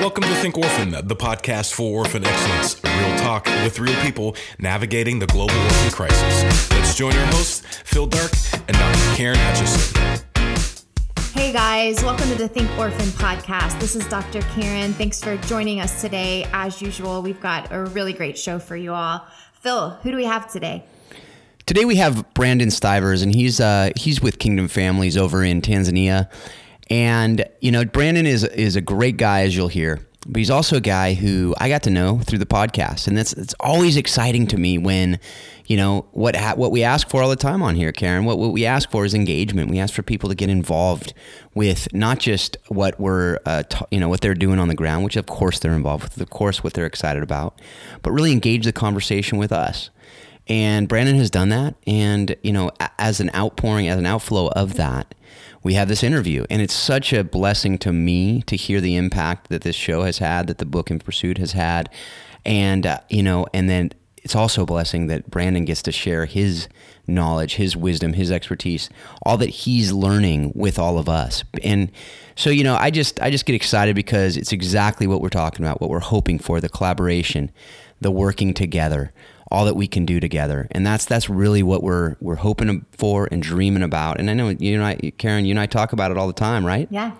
Welcome to Think Orphan, the podcast for orphan excellence. Real talk with real people navigating the global orphan crisis. Let's join our hosts, Phil Darke and Dr. Karen Hutchison. Hey guys, welcome to the Think Orphan podcast. This is Dr. Karen. Thanks for joining us today. As usual, we've got a really great show for you all. Phil, who do we have today? Today we have Brandon Stivers, and he's uh, he's with Kingdom Families over in Tanzania. And you know, Brandon is is a great guy, as you'll hear. But he's also a guy who I got to know through the podcast, and that's it's always exciting to me when, you know, what ha- what we ask for all the time on here, Karen. What what we ask for is engagement. We ask for people to get involved with not just what we're, uh, t- you know, what they're doing on the ground, which of course they're involved with, of course what they're excited about, but really engage the conversation with us. And Brandon has done that, and you know, as an outpouring, as an outflow of that we have this interview. And it's such a blessing to me to hear the impact that this show has had, that the book in pursuit has had. And, uh, you know, and then it's also a blessing that Brandon gets to share his knowledge, his wisdom, his expertise, all that he's learning with all of us. And so, you know, I just I just get excited because it's exactly what we're talking about, what we're hoping for, the collaboration, the working together all that we can do together. And that's that's really what we're we're hoping for and dreaming about. And I know you and I, Karen, you and I talk about it all the time, right? Yeah,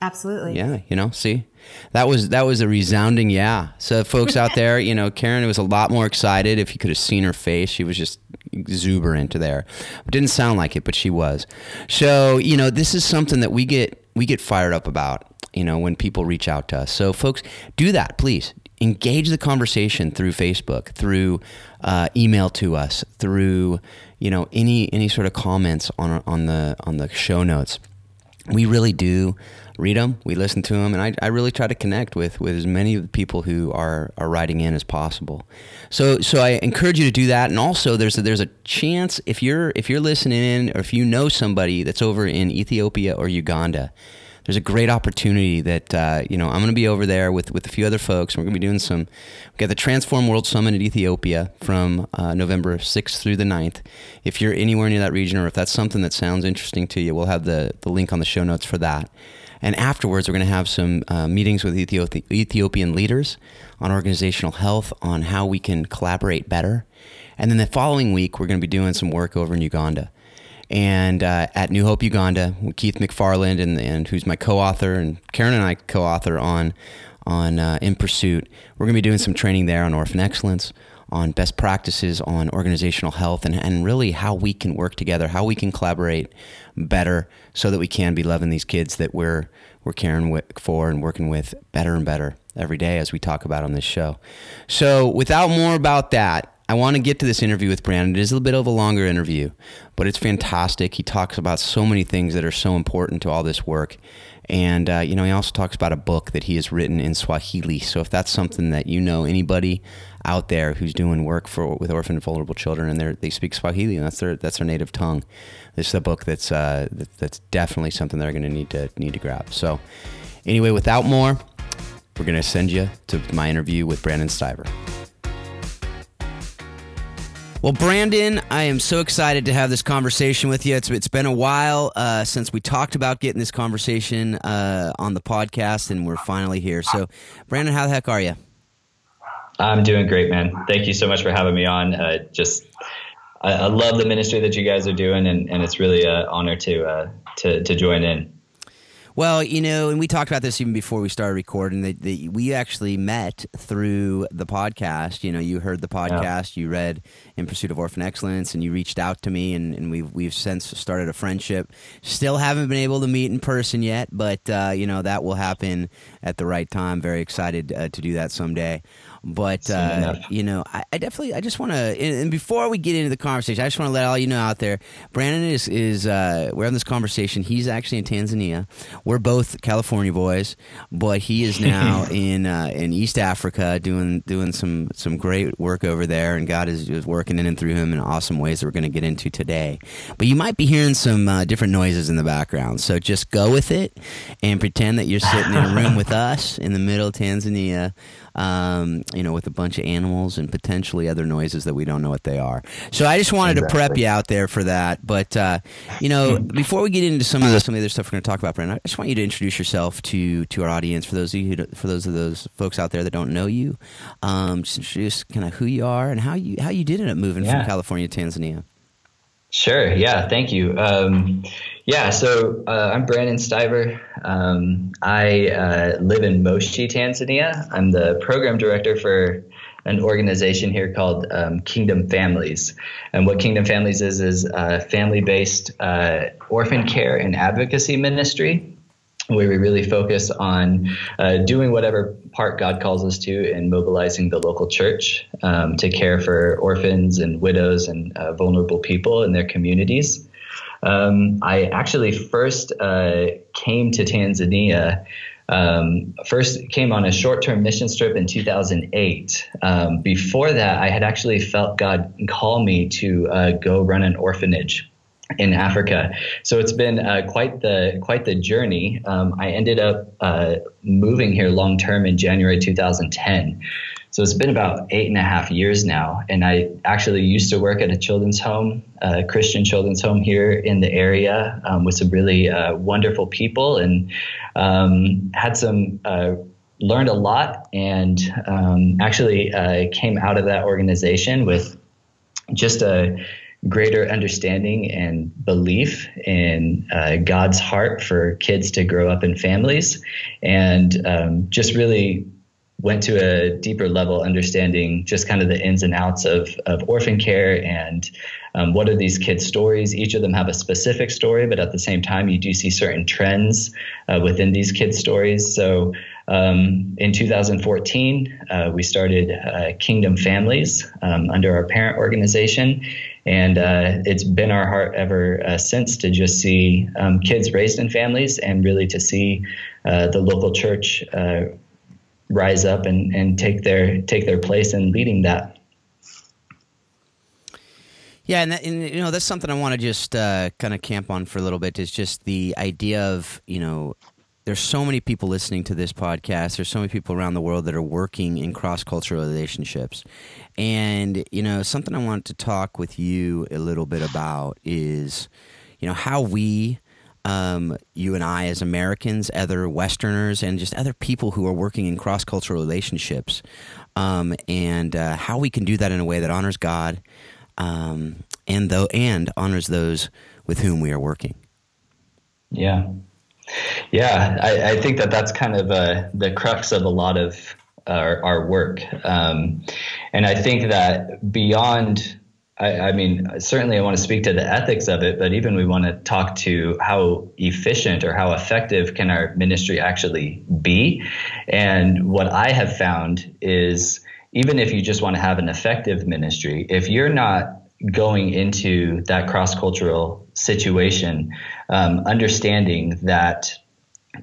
absolutely. Yeah, you know, see, that was that was a resounding yeah. So folks out there, you know, Karen was a lot more excited. If you could have seen her face, she was just exuberant there. It didn't sound like it, but she was. So you know, this is something that we get we get fired up about. You know, when people reach out to us. So folks, do that, please engage the conversation through Facebook, through uh, email to us, through you know any any sort of comments on on the on the show notes. We really do read them, we listen to them, and I, I really try to connect with with as many of the people who are are writing in as possible. So so I encourage you to do that, and also there's a, there's a chance if you're if you're listening in or if you know somebody that's over in Ethiopia or Uganda there's a great opportunity that uh, you know I'm going to be over there with with a few other folks. We're going to be doing some. We've got the Transform World Summit in Ethiopia from uh, November 6th through the 9th. If you're anywhere near that region, or if that's something that sounds interesting to you, we'll have the the link on the show notes for that. And afterwards, we're going to have some uh, meetings with Ethi- Ethiopian leaders on organizational health, on how we can collaborate better. And then the following week, we're going to be doing some work over in Uganda and uh, at New Hope Uganda, with Keith McFarlane, and, and who's my co-author, and Karen and I co-author on on uh, In Pursuit. We're going to be doing some training there on orphan excellence, on best practices, on organizational health, and, and really how we can work together, how we can collaborate better, so that we can be loving these kids that we're we're caring for and working with better and better every day, as we talk about on this show. So, without more about that, I want to get to this interview with Brandon. It is a bit of a longer interview, but it's fantastic. He talks about so many things that are so important to all this work. And, uh, you know, he also talks about a book that he has written in Swahili. So if that's something that you know, anybody out there who's doing work for with orphan and vulnerable children and they speak Swahili and that's their, that's their native tongue, this is a book that's, uh, that, that's definitely something they're going to need to need to grab. So anyway, without more, we're going to send you to my interview with Brandon Stiver. Well, Brandon, I am so excited to have this conversation with you. It's, it's been a while uh, since we talked about getting this conversation uh, on the podcast, and we're finally here. So, Brandon, how the heck are you? I'm doing great, man. Thank you so much for having me on. Uh, just, I, I, love the ministry that you guys are doing, and, and it's really an honor to uh, to to join in. Well, you know, and we talked about this even before we started recording. That, we actually met through the podcast. You know, you heard the podcast, yeah. you read "In Pursuit of Orphan Excellence," and you reached out to me, and, and we've we've since started a friendship. Still haven't been able to meet in person yet, but uh, you know that will happen at the right time. Very excited uh, to do that someday. But uh, you know, I, I, definitely, I just want to, and, and, before we get into the conversation, I just want to let all you know out there, Brandon is is uh, we're having this conversation. He's actually in Tanzania. We're both California boys, but he is now in uh, in East Africa doing doing some some great work over there, and God is, is working in and through him in awesome ways that we're going to get into today. But you might be hearing some uh, different noises in the background, so just go with it and pretend that you're sitting in a room with us in the middle of Tanzania um, you know, with a bunch of animals and potentially other noises that we don't know what they are. So I just wanted exactly. to prep you out there for that. But uh, you know, before we get into some of the some of the other stuff we're going to talk about, Brandon, I just want you to introduce yourself to to our audience. For those of you, for those of those folks out there that don't know you, um, just introduce kind of who you are and how you how you did end up moving yeah. from California to Tanzania. Sure. Yeah. Thank you. Um, yeah. So uh, I'm Brandon Stiver. Um, I uh, live in Moshi, Tanzania. I'm the program director for an organization here called um, Kingdom Families. And what Kingdom Families is is a family-based uh, orphan care and advocacy ministry where we really focus on uh, doing whatever part God calls us to in mobilizing the local church um, to care for orphans and widows and uh, vulnerable people in their communities. Um, I actually first uh, came to Tanzania. Um, first came on a short-term mission trip in 2008. Um, before that, I had actually felt God call me to uh, go run an orphanage in Africa. So it's been uh, quite the quite the journey. Um, I ended up uh, moving here long term in January 2010. So it's been about eight and a half years now, and I actually used to work at a children's home, a Christian children's home here in the area, um, with some really uh, wonderful people, and um, had some uh, learned a lot, and um, actually uh, came out of that organization with just a greater understanding and belief in uh, God's heart for kids to grow up in families, and um, just really went to a deeper level understanding just kind of the ins and outs of, of orphan care and um, what are these kids' stories. Each of them have a specific story, but at the same time, you do see certain trends uh, within these kids' stories. So um, in 2014, uh, we started uh, Kingdom Families um, under our parent organization. And uh, it's been our heart ever uh, since to just see um, kids raised in families and really to see uh, the local church uh, rise up and, and take their take their place in leading that. Yeah, and, that, and, you know that's something I want to just uh, kind of camp on for a little bit is just the idea of you know there's so many people listening to this podcast. There's so many people around the world that are working in cross cultural relationships. And, you know, something I wanted to talk with you a little bit about is, you know, how we, um, you and I as Americans, other Westerners, and just other people who are working in cross cultural relationships, um, and uh, how we can do that in a way that honors God um, and, though, and honors those with whom we are working. Yeah. Yeah, I, I, think that that's kind of uh, the crux of a lot of our, our work. Um, and I think that beyond, I, I, mean, certainly I want to speak to the ethics of it, but even we want to talk to how efficient or how effective can our ministry actually be. And what I have found is even if you just want to have an effective ministry, if you're not going into that cross cultural situation, um, understanding that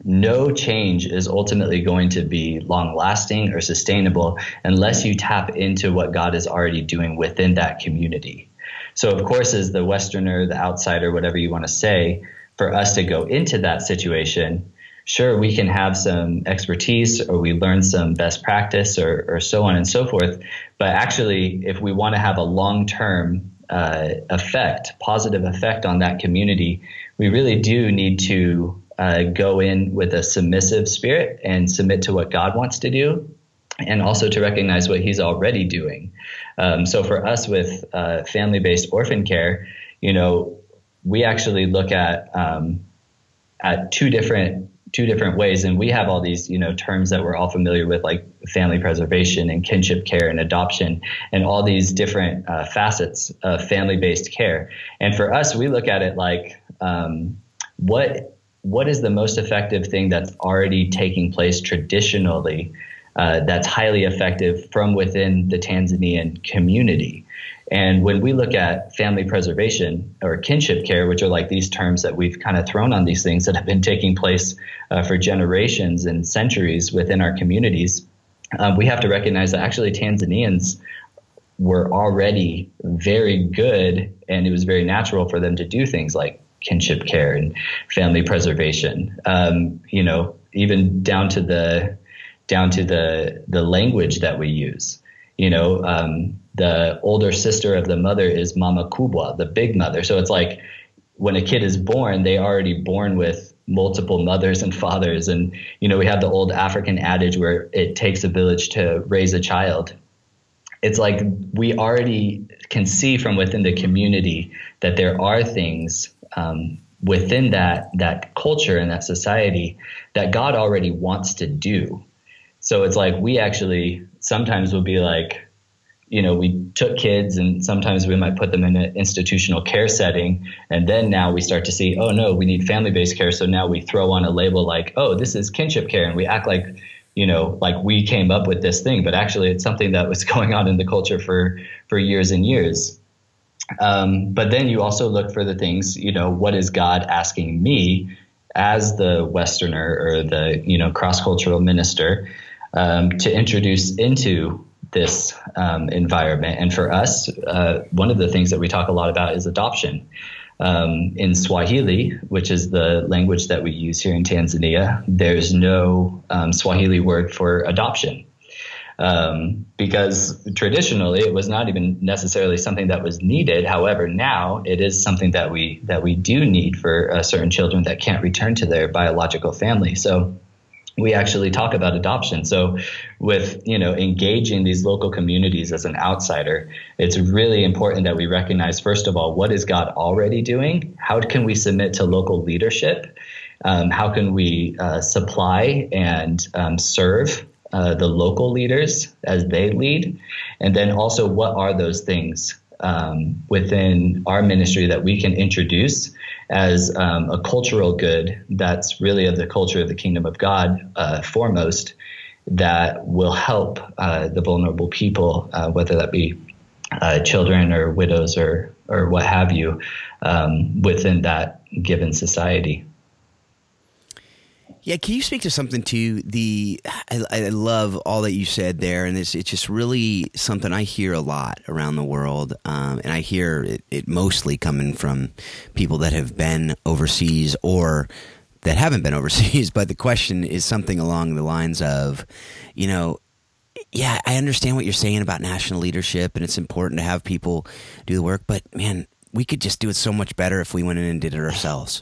no change is ultimately going to be long lasting or sustainable unless you tap into what God is already doing within that community. So, of course, as the Westerner, the outsider, whatever you want to say, for us to go into that situation, sure, we can have some expertise or we learn some best practice or, or so on and so forth. But actually, if we want to have a long term uh, effect, positive effect on that community, we really do need to uh, go in with a submissive spirit and submit to what God wants to do, and also to recognize what He's already doing. Um, so for us with uh, family-based orphan care, you know, we actually look at um, at two different two different ways and we have all these you know terms that we're all familiar with like family preservation and kinship care and adoption and all these different uh, facets of family-based care and for us we look at it like um, what what is the most effective thing that's already taking place traditionally uh, that's highly effective from within the Tanzanian community. And when we look at family preservation or kinship care, which are like these terms that we've kind of thrown on these things that have been taking place uh, for generations and centuries within our communities, um, we have to recognize that actually Tanzanians were already very good and it was very natural for them to do things like kinship care and family preservation. Um, you know, even down to the down to the the language that we use. You know, um, the older sister of the mother is Mama Kubwa, the big mother. So it's like when a kid is born, they already born with multiple mothers and fathers. And, you know, we have the old African adage where it takes a village to raise a child. It's like we already can see from within the community that there are things um, within that that culture and that society that God already wants to do. So it's like we actually sometimes will be like, you know, we took kids and sometimes we might put them in an institutional care setting. And then now we start to see, oh no, we need family based care. So now we throw on a label like, oh, this is kinship care. And we act like, you know, like we came up with this thing, but actually it's something that was going on in the culture for, for years and years. Um, but then you also look for the things, you know, what is God asking me as the Westerner or the, you know, cross cultural minister um, to introduce into this um, environment. And for us, uh, one of the things that we talk a lot about is adoption. Um, in Swahili, which is the language that we use here in Tanzania, there's no um, Swahili word for adoption. Um, because traditionally it was not even necessarily something that was needed. However, now it is something that we that we do need for uh, certain children that can't return to their biological family. So we actually talk about adoption. So with, you know, engaging these local communities as an outsider, it's really important that we recognize, first of all, what is God already doing? How can we submit to local leadership? Um, how can we uh, supply and um, serve uh, the local leaders as they lead? And then also, what are those things um, within our ministry that we can introduce as um, a cultural good that's really of the culture of the kingdom of God uh, foremost that will help uh, the vulnerable people, uh, whether that be uh, children or widows or or what have you, um, within that given society. Yeah, can you speak to something too? the? I, I, love all that you said there, and it's it's just really something I hear a lot around the world, um, and I hear it, it, mostly coming from people that have been overseas or that haven't been overseas. But the question is something along the lines of, you know, yeah, I understand what you're saying about national leadership, and it's important to have people do the work, but man, we could just do it so much better if we went in and did it ourselves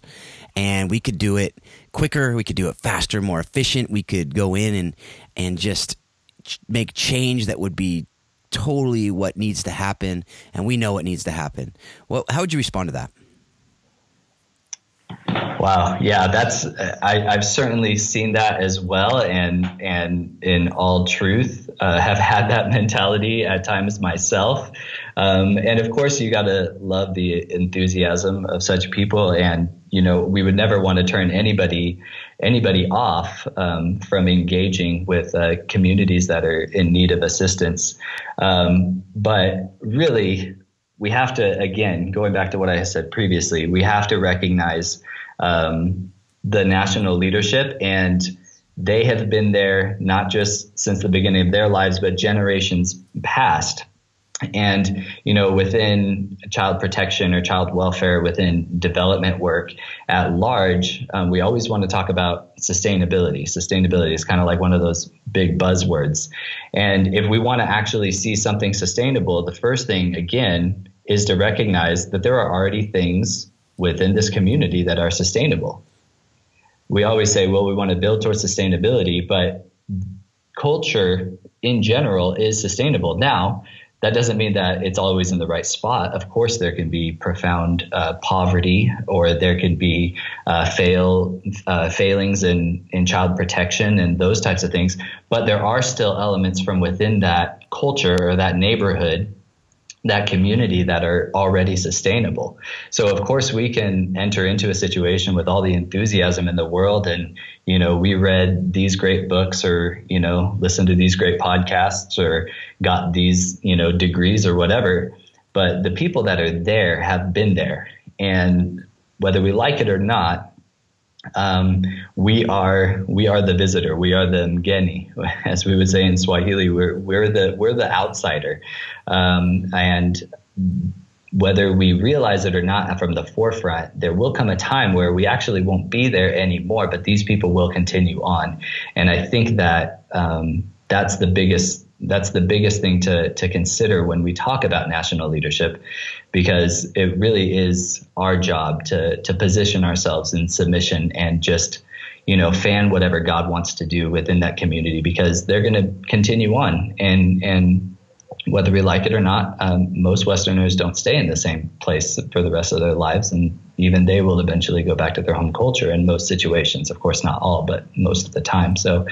and we could do it quicker, we could do it faster, more efficient. We could go in and and just make change that would be totally what needs to happen, and we know what needs to happen. Well, how would you respond to that? Wow, yeah, that's I, have certainly seen that as well, and and in all truth, uh, have had that mentality at times myself. Um, and of course, you got to love the enthusiasm of such people, and you know we would never want to turn anybody anybody off um, from engaging with uh, communities that are in need of assistance. Um, but really, we have to again going back to what I said previously, we have to recognize um, the national leadership and they have been there not just since the beginning of their lives, but generations past. And, you know, within child protection or child welfare, within development work at large, um, we always want to talk about sustainability. Sustainability is kind of like one of those big buzzwords. And if we want to actually see something sustainable, the first thing, again, is to recognize that there are already things within this community that are sustainable. We always say, well, we want to build towards sustainability, but culture in general is sustainable. Now, that doesn't mean that it's always in the right spot. Of course, there can be profound uh, poverty, or there can be uh, fail uh, failings in in child protection and those types of things. But there are still elements from within that culture or that neighborhood that community that are already sustainable. So of course we can enter into a situation with all the enthusiasm in the world and you know we read these great books or you know listened to these great podcasts or got these you know degrees or whatever but the people that are there have been there and whether we like it or not um, we are we are the visitor. We are the mgeni, as we would say in Swahili. We're we're the we're the outsider, um, and whether we realize it or not from the forefront, there will come a time where we actually won't be there anymore, but these people will continue on. And I think that um, that's the biggest that's the biggest thing to to consider when we talk about national leadership, because it really is our job to to position ourselves in submission and just you know fan whatever God wants to do within that community because they're going to continue on and and whether we like it or not, um, most Westerners don't stay in the same place for the rest of their lives, and even they will eventually go back to their home culture in most situations. Of course, not all, but most of the time. So,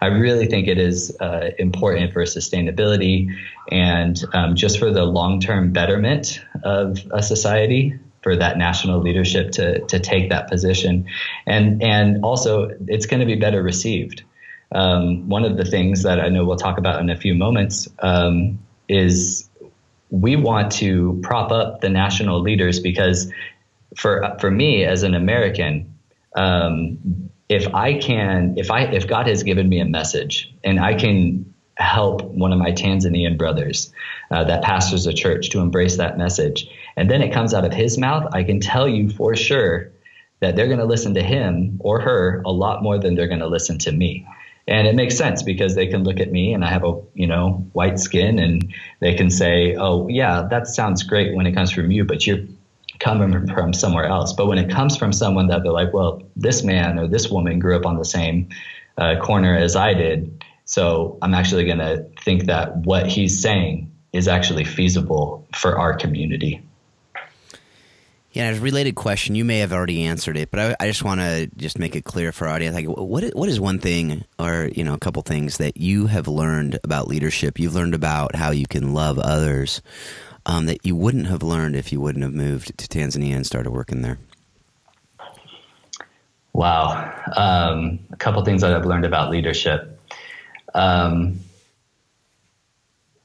I really think it is uh, important for sustainability and um, just for the long-term betterment of a society for that national leadership to to take that position, and and also it's going to be better received. Um, one of the things that I know we'll talk about in a few moments um, is we want to prop up the national leaders because for for me as an American, um, if I can, if I if God has given me a message and I can help one of my Tanzanian brothers uh, that pastors a church to embrace that message, and then it comes out of his mouth, I can tell you for sure that they're going to listen to him or her a lot more than they're going to listen to me and it makes sense because they can look at me and I have a you know white skin and they can say, oh yeah, that sounds great when it comes from you, but you're coming from somewhere else. But when it comes from someone that they're like, well, this man or this woman grew up on the same uh, corner as I did, so I'm actually going to think that what he's saying is actually feasible for our community. Yeah, a related question. You may have already answered it, but I, I just want to just make it clear for our audience. Like, what what is one thing, or you know, a couple things that you have learned about leadership? You've learned about how you can love others um, that you wouldn't have learned if you wouldn't have moved to Tanzania and started working there. Wow, um, a couple things that I've learned about leadership. Um,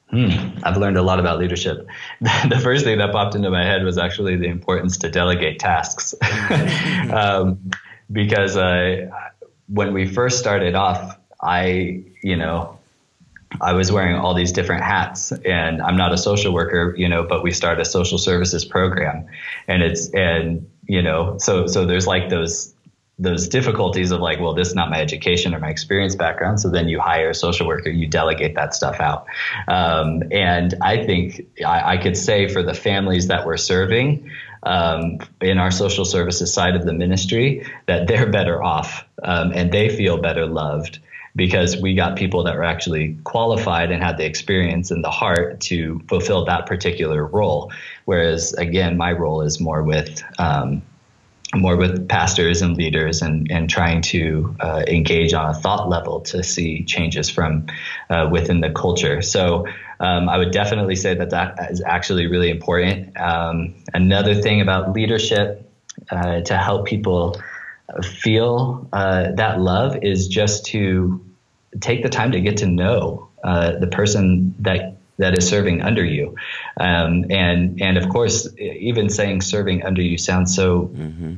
Hmm, I've learned a lot about leadership. the first thing that popped into my head was actually the importance to delegate tasks. um, because when we first started off, I, you know, I was wearing all these different hats and I'm not a social worker, you know, but we start a social services program and it's, and, you know, so, so there's like those, those difficulties of like, well, this is not my education or my experience background. So then you hire a social worker, you delegate that stuff out. Um, and I think I, I, could say for the families that we're serving um, in our social services side of the ministry, that they're better off um, and they feel better loved because we got people that were actually qualified and had the experience and the heart to fulfill that particular role. Whereas, again, my role is more with um, more with pastors and leaders and, and trying to uh, engage on a thought level to see changes from uh, within the culture. So um, I would definitely say that that is actually really important. Um, another thing about leadership uh, to help people feel uh, that love is just to take the time to get to know uh, the person that that is serving under you. Um, and and of course, even saying serving under you sounds so. Mm-hmm.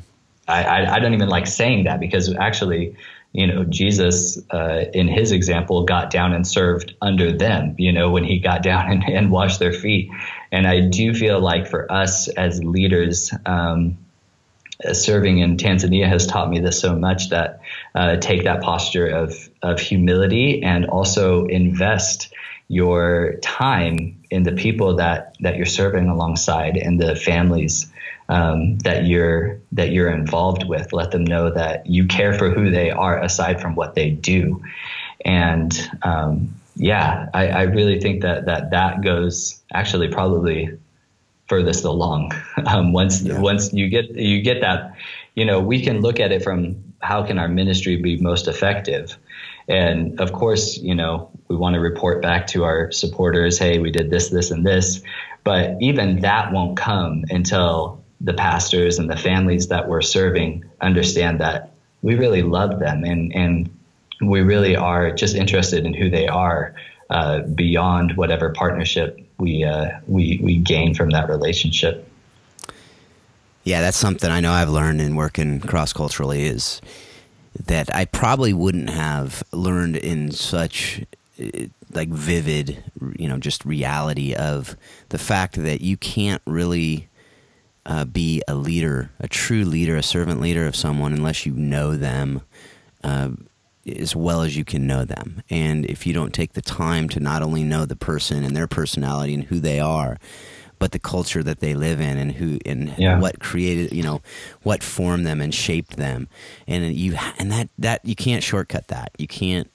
I, I, I don't even like saying that because actually, you know, Jesus uh, in his example got down and served under them. You know, when he got down and, and washed their feet. And I do feel like for us as leaders. Um, serving in Tanzania has taught me this so much that uh, take that posture of of humility and also invest your time in the people that that you're serving alongside and the families um, that you're that you're involved with. Let them know that you care for who they are aside from what they do, and um, yeah, I, I, really think that that that goes actually probably furthest along. Um, once yeah. once you get you get that, you know, we can look at it from how can our ministry be most effective and of course, you know, we want to report back to our supporters, hey, we did this, this, and this. But even that won't come until the pastors and the families that we're serving understand that we really love them and, and we really are just interested in who they are uh, beyond whatever partnership we, uh, we, we gain from that relationship. Yeah, that's something I know I've learned in working cross culturally is that I probably wouldn't have learned in such like vivid, you know, just reality of the fact that you can't really uh, be a leader, a true leader, a servant leader of someone unless you know them uh, as well as you can know them. And if you don't take the time to not only know the person and their personality and who they are, but the culture that they live in and who and yeah. what created you know what formed them and shaped them. And you and that that you can't shortcut that. You can't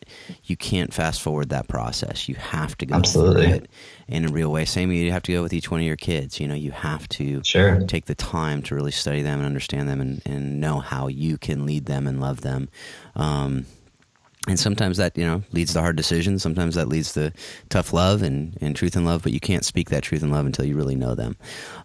you can't fast forward that process. You have to go absolutely. through it in a real way. Same you have to go with each one of your kids. You know you have to sure. take the time to really study them and understand them and, and know how you can lead them and love them. Um, and sometimes that you know leads to hard decisions. Sometimes that leads to tough love and, and truth and love but you can't speak that truth and love until you really know them.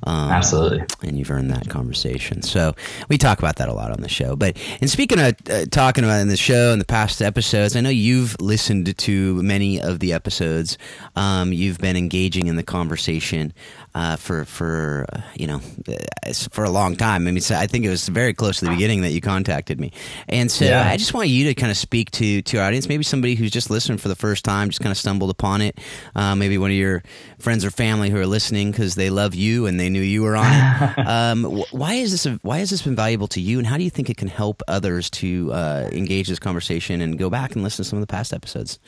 Um, absolutely. and you've earned that conversation. So we talk about that a lot on the show. But in speaking of uh, talking about in the show in the past episodes i know you've listened to many of the episodes. Um, you've been engaging in the conversation uh, for for uh, you know uh, for a long time. I mean, so I think it was very close to the beginning that you contacted me, and so yeah. I just want you to kind of speak to to our audience. Maybe somebody who's just listening for the first time, just kind of stumbled upon it. Uh, maybe one of your friends or family who are listening because they love you and they knew you were on it. um, why is this? A, why has this been valuable to you, and how do you think it can help others to uh, engage this conversation and go back and listen to some of the past episodes?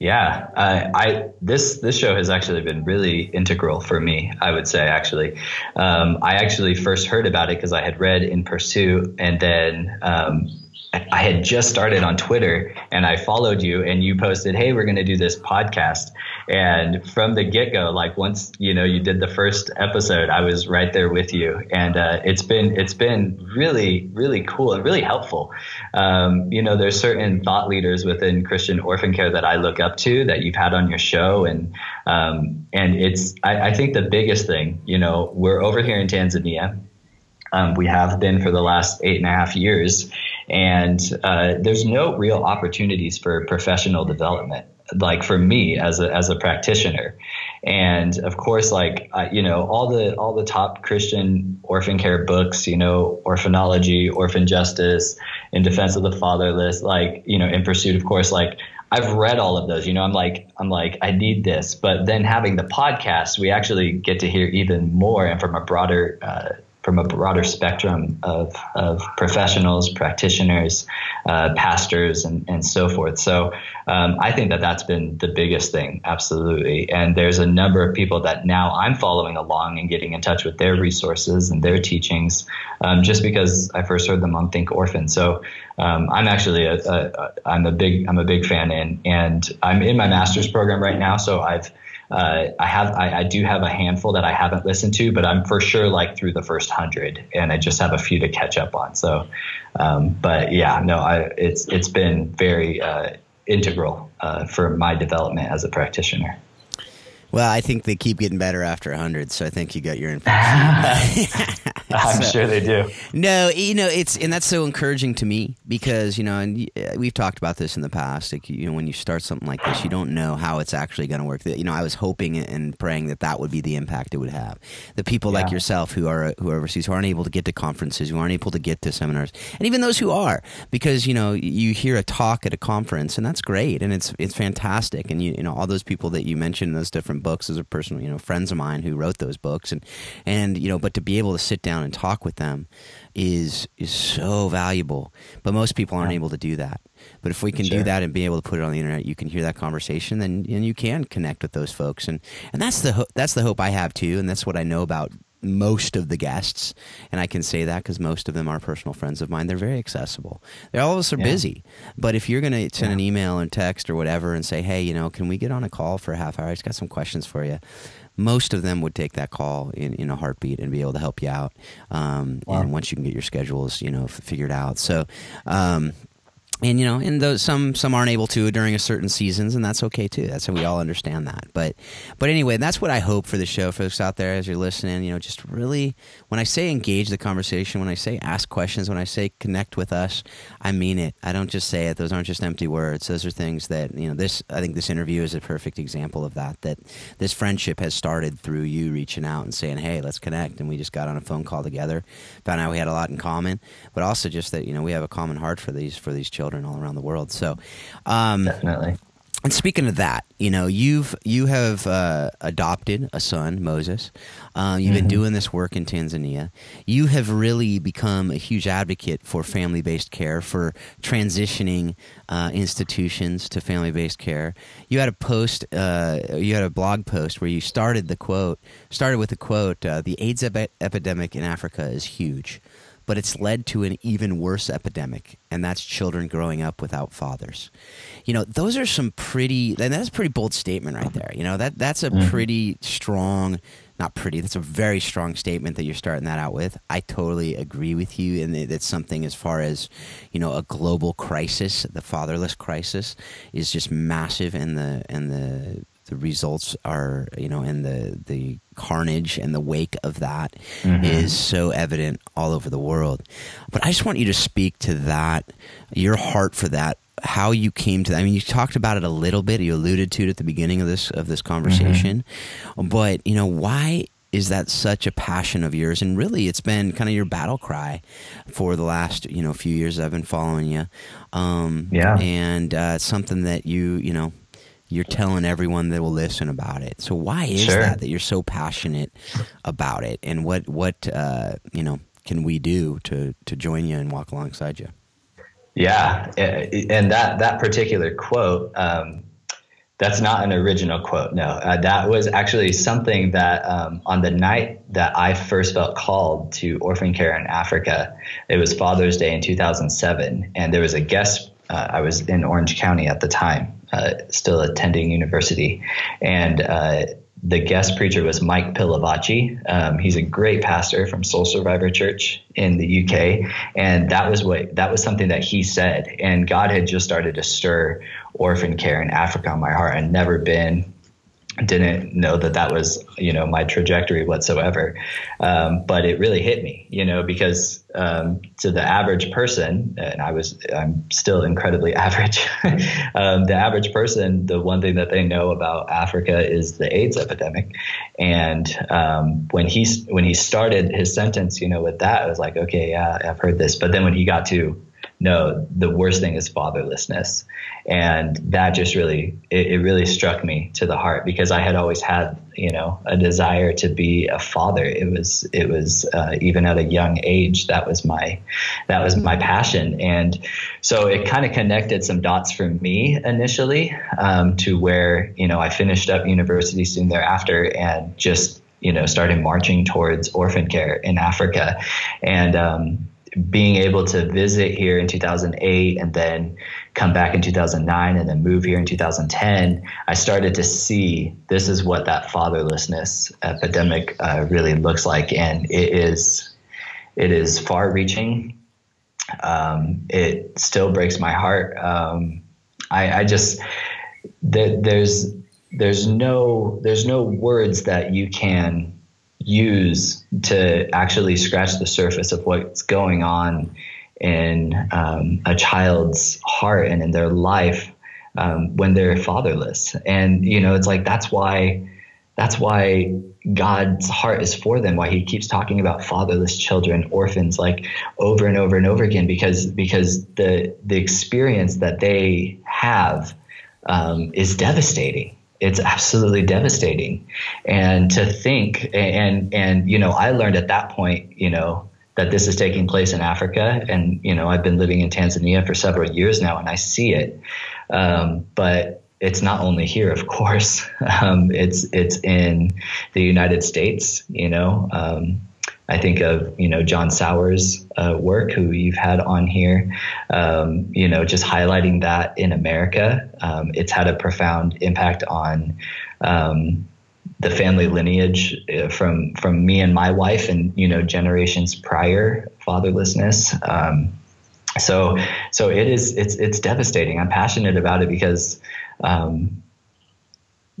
Yeah, uh, I this this show has actually been really integral for me. I would say actually, um, I actually first heard about it because I had read In Pursuit, and then um, I had just started on Twitter and I followed you and you posted, Hey, we're going to do this podcast. And from the get go, like once, you know, you did the first episode, I was right there with you. And, uh, it's been, it's been really, really cool and really helpful. Um, you know, there's certain thought leaders within Christian orphan care that I look up to that you've had on your show. And, um, and it's, I, I think the biggest thing, you know, we're over here in Tanzania. Um, we have been for the last eight and a half years and uh, there's no real opportunities for professional development like for me as a as a practitioner and of course like uh, you know all the all the top christian orphan care books you know orphanology orphan justice in defense of the fatherless like you know in pursuit of course like I've read all of those. You know, I'm like, I'm like, I need this. But then having the podcast, we actually get to hear even more and from a broader uh, from a broader spectrum of, of professionals, practitioners, uh, pastors, and, and so forth. So um, I think that that's been the biggest thing, absolutely. And there's a number of people that now I'm following along and getting in touch with their resources and their teachings, um, just because I first heard them on Think Orphan. So um, I'm actually a, a, a I'm a big I'm a big fan, and and I'm in my master's program right now. So I've uh, I have I, I, do have a handful that I haven't listened to, but I'm for sure like through the first hundred, and I just have a few to catch up on. So, um, but yeah, no, I, it's it's been very uh, integral uh, for my development as a practitioner. Well, I think they keep getting better after 100, so I think you got your information. I'm so, sure they do. No, you know, it's and that's so encouraging to me because, you know, and uh, we've talked about this in the past. Like, you know, when you start something like this, you don't know how it's actually going to work. You know, I was hoping and praying that that would be the impact it would have. The people yeah. like yourself who are who are overseas who aren't able to get to conferences, who aren't able to get to seminars, and even those who are because, you know, you hear a talk at a conference and that's great and it's it's fantastic and you you know all those people that you mentioned those different books as a personal, you know, friends of mine who wrote those books, and and you know, but to be able to sit down and talk with them is is so valuable. But most people aren't able to do that. But if we can sure. do that and be able to put it on the internet, you can hear that conversation, then and you can connect with those folks, and and that's the ho- that's the hope I have too, and that's what I know about most of the guests, and I can say that because most of them are personal friends of mine. They're very accessible. They're all of us are yeah. busy, but if you're going to send yeah. an email and text or whatever and say, "Hey, you know, can we get on a call for a half hour? I just got some questions for you." Most of them would take that call in, in a heartbeat and be able to help you out. Um, wow. And once you can get your schedules, you know, figured out. So, um, and you know and those some some aren't able to during a certain seasons and that's okay too. That's how we all understand that. But but anyway that's what i hope for the show folks out there as you're listening. You know just really when i say engage the conversation when i say ask questions when i say connect with us i mean it. I don't just say it. Those aren't just empty words. Those are things that you know this i think this interview is a perfect example of that that this friendship has started through you reaching out and saying hey let's connect. And we just got on a phone call together found out we had a lot in common but also just that you know we have a common heart for these for these children children all around the world. So, um, definitely. and speaking of that, you know, you've you have uh, adopted a son, Moses. Uh, you've mm-hmm. been doing this work in Tanzania. You have really become a huge advocate for family based care, for transitioning uh, institutions to family based care. You had a post, uh, you had a blog post where you started the quote, started with the quote: uh, "The AIDS ep- epidemic in Africa is huge." But it's led to an even worse epidemic, and that's children growing up without fathers. You know, those are some pretty, and that's a pretty bold statement right there. You know, that that's a mm-hmm. pretty strong, not pretty, that's a very strong statement that you're starting that out with. I totally agree with you, and it's something as far as, you know, a global crisis, the fatherless crisis, is just massive, and the and the the results are, you know, and the the carnage and the wake of that mm-hmm. is so evident all over the world. But I just want you to speak to that, your heart for that, how you came to that. I mean, you talked about it a little bit. You alluded to it at the beginning of this of this conversation, mm-hmm. but you know why is that such a passion of yours and really it's been kind of your battle cry for the last you know few years i've been following you um, yeah and uh, it's something that you you know you're telling everyone that will listen about it. So why is sure. that that you're so passionate about it? And what what uh, you know can we do to to join you and walk alongside you? Yeah, and that that particular quote. Um, that's not an original quote. No, uh, that was actually something that um, on the night that I first felt called to orphan care in Africa, it was Father's Day in 2007, and there was a guest. Uh, I was in Orange County at the time, uh, still attending university, and uh, the guest preacher was Mike Pilavachi. Um, he's a great pastor from Soul Survivor Church in the UK, and that was what that was something that he said. And God had just started to stir orphan care in Africa on my heart. I'd never been didn't know that that was you know my trajectory whatsoever. Um, but it really hit me you know because um, to the average person and i was i'm still incredibly average um, the average person the one thing that they know about africa is the aids epidemic. And um, when he when he started his sentence you know with that i was like okay yeah i've heard this. But then when he got to no, the worst thing is fatherlessness. And that just really, it, it, really struck me to the heart because I had always had, you know, a desire to be a father. It was, it was, uh, even at a young age, that was my, that was my passion. And so it kind of connected some dots for me initially, um, to where, you know, I finished up university soon thereafter and just, you know, started marching towards orphan care in Africa. And, um, being able to visit here in 2008 and then come back in 2009 and then move here in 2010, I started to see this is what that fatherlessness epidemic uh, really looks like, and it is it is far reaching. Um, it still breaks my heart. Um, I, I, just there's there's no there's no words that you can use to actually scratch the surface of what's going on in um, a child's heart and in their life um, when they're fatherless. And you know, it's like that's why that's why God's heart is for them. Why He keeps talking about fatherless children, orphans, like over and over and over again, because because the the experience that they have um, is devastating it's absolutely devastating. And to think and and you know, I learned at that point, you know, that this is taking place in Africa, and you know, I've been living in Tanzania for several years now, and I see it. Um, but it's not only here, of course. Um, it's it's in the United States. You know, um, I think of you know John Sowers' uh, work, who you've had on here. Um, you know, just highlighting that in America, um, it's had a profound impact on um, the family lineage uh, from from me and my wife, and you know generations prior fatherlessness. Um, so so it is it's it's devastating. I'm passionate about it because um,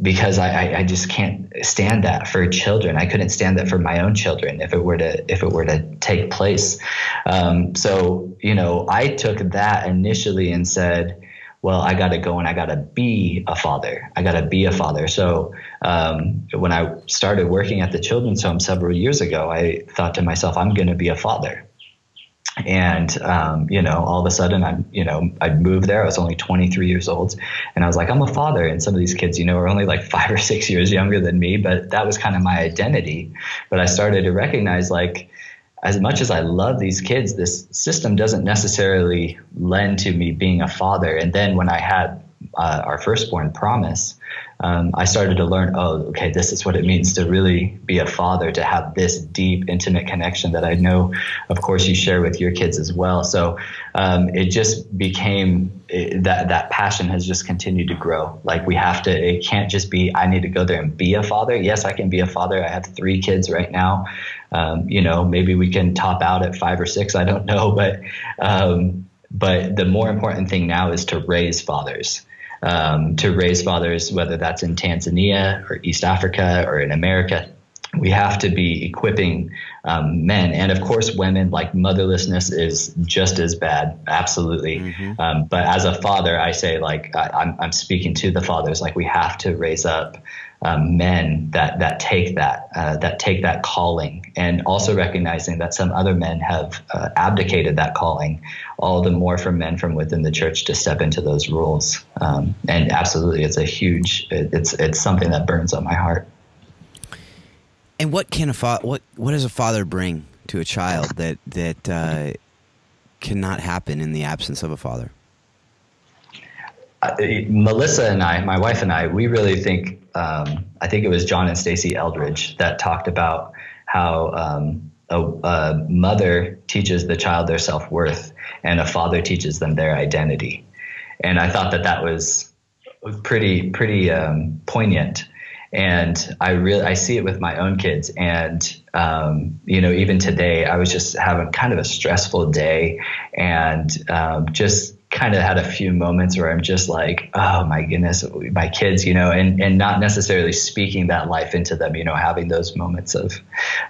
because I, I, just can't stand that for children. I couldn't stand that for my own children if it were to if it were to take place. Um, so you know, I took that initially and said, "Well, I got to go and I got to be a father. I got to be a father." So um, when I started working at the children's home several years ago, I thought to myself, "I'm going to be a father." And um, you know all of a sudden i'm you know i moved there. I was only 23 years old. And i was like i'm a father. And some of these kids you know are only like five or six years younger than me. But that was kind of my identity. But i started to recognize like as much as i love these kids this system doesn't necessarily lend to me being a father. And then when i had uh, our firstborn promise um, I started to learn, oh, okay, this is what it means to really be a father, to have this deep, intimate connection that I know, of course, you share with your kids as well. So um, it just became it, that that passion has just continued to grow. Like we have to, it can't just be, I need to go there and be a father. Yes, I can be a father. I have three kids right now. Um, you know, maybe we can top out at five or six. I don't know, but um, but the more important thing now is to raise fathers um, to raise fathers, whether that's in Tanzania or East Africa or in America. We have to be equipping um, men, and of course, women. Like motherlessness is just as bad, absolutely. Mm-hmm. Um, but as a father, I say, like I, I'm, I'm speaking to the fathers. Like we have to raise up um, men that that take that uh, that take that calling, and also recognizing that some other men have uh, abdicated that calling. All the more for men from within the church to step into those roles. Um, and absolutely, it's a huge. It's it's something that burns on my heart. And what can a fa- what what does a father bring to a child that that uh, cannot happen in the absence of a father? Uh, Melissa and I, my wife and I, we really think um, I think it was John and Stasi Eldredge that talked about how um, a, a, mother teaches the child their self worth and a father teaches them their identity. And I thought that that was pretty pretty um, poignant. And I really I see it with my own kids. And um, you know, even today, I was just having kind of a stressful day, and um, just kind of had a few moments where I'm just like, oh my goodness, my kids, you know, and, and not necessarily speaking that life into them, you know, having those moments of,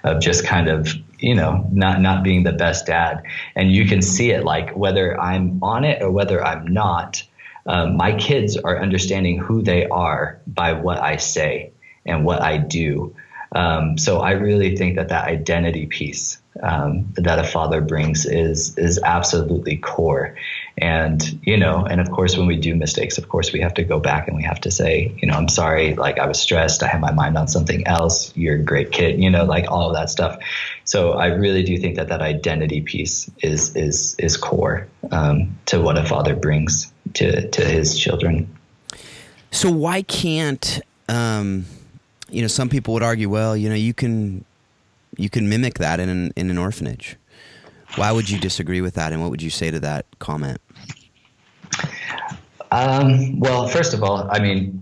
of just kind of, you know, not, not being the best dad. And you can see it like whether I'm on it or whether I'm not, um, my kids are understanding who they are by what I say and what I do. Um, so I really think that that identity piece um, that a father brings is is absolutely core. And you know, and of course, when we do mistakes, of course, we have to go back and we have to say, you know, I'm sorry. Like I was stressed. I had my mind on something else. You're a great kid. You know, like all of that stuff. So I really do think that that identity piece is is is core um, to what a father brings to to his children. So why can't um, you know, some people would argue, well, you know, you can you can mimic that in an, in an orphanage. Why would you disagree with that, and what would you say to that comment? Um, well, first of all, I mean,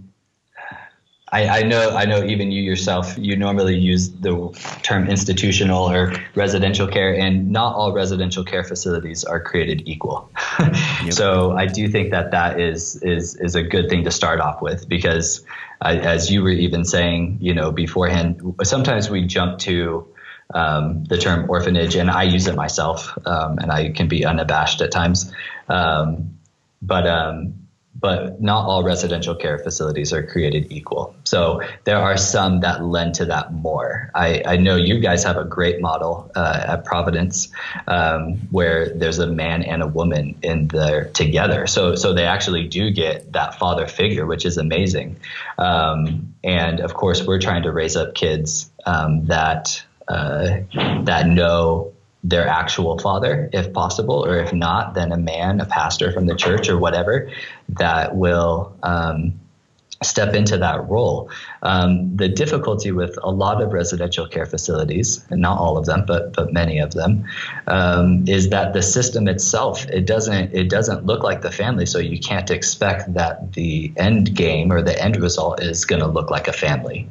I, I, know I know even you yourself. You normally use the term institutional or residential care, and not all residential care facilities are created equal. yep. So I do think that that is is is a good thing to start off with because as you were even saying, you know, beforehand, sometimes we jump to um, the term orphanage, and I use it myself, um, and I can be unabashed at times. Um, but um, but not all residential care facilities are created equal. So there are some that lend to that more. I, I know you guys have a great model uh, at Providence um, where there's a man and a woman in there together. So so they actually do get that father figure, which is amazing. Um, and of course, we're trying to raise up kids um, that uh, that know their actual father, if possible, or if not, then a man, a pastor from the church or whatever, that will um, step into that role. Um, the difficulty with a lot of residential care facilities, and not all of them, but but many of them, um, is that the system itself it doesn't it doesn't look like the family, so you can't expect that the end game or the end result is going to look like a family.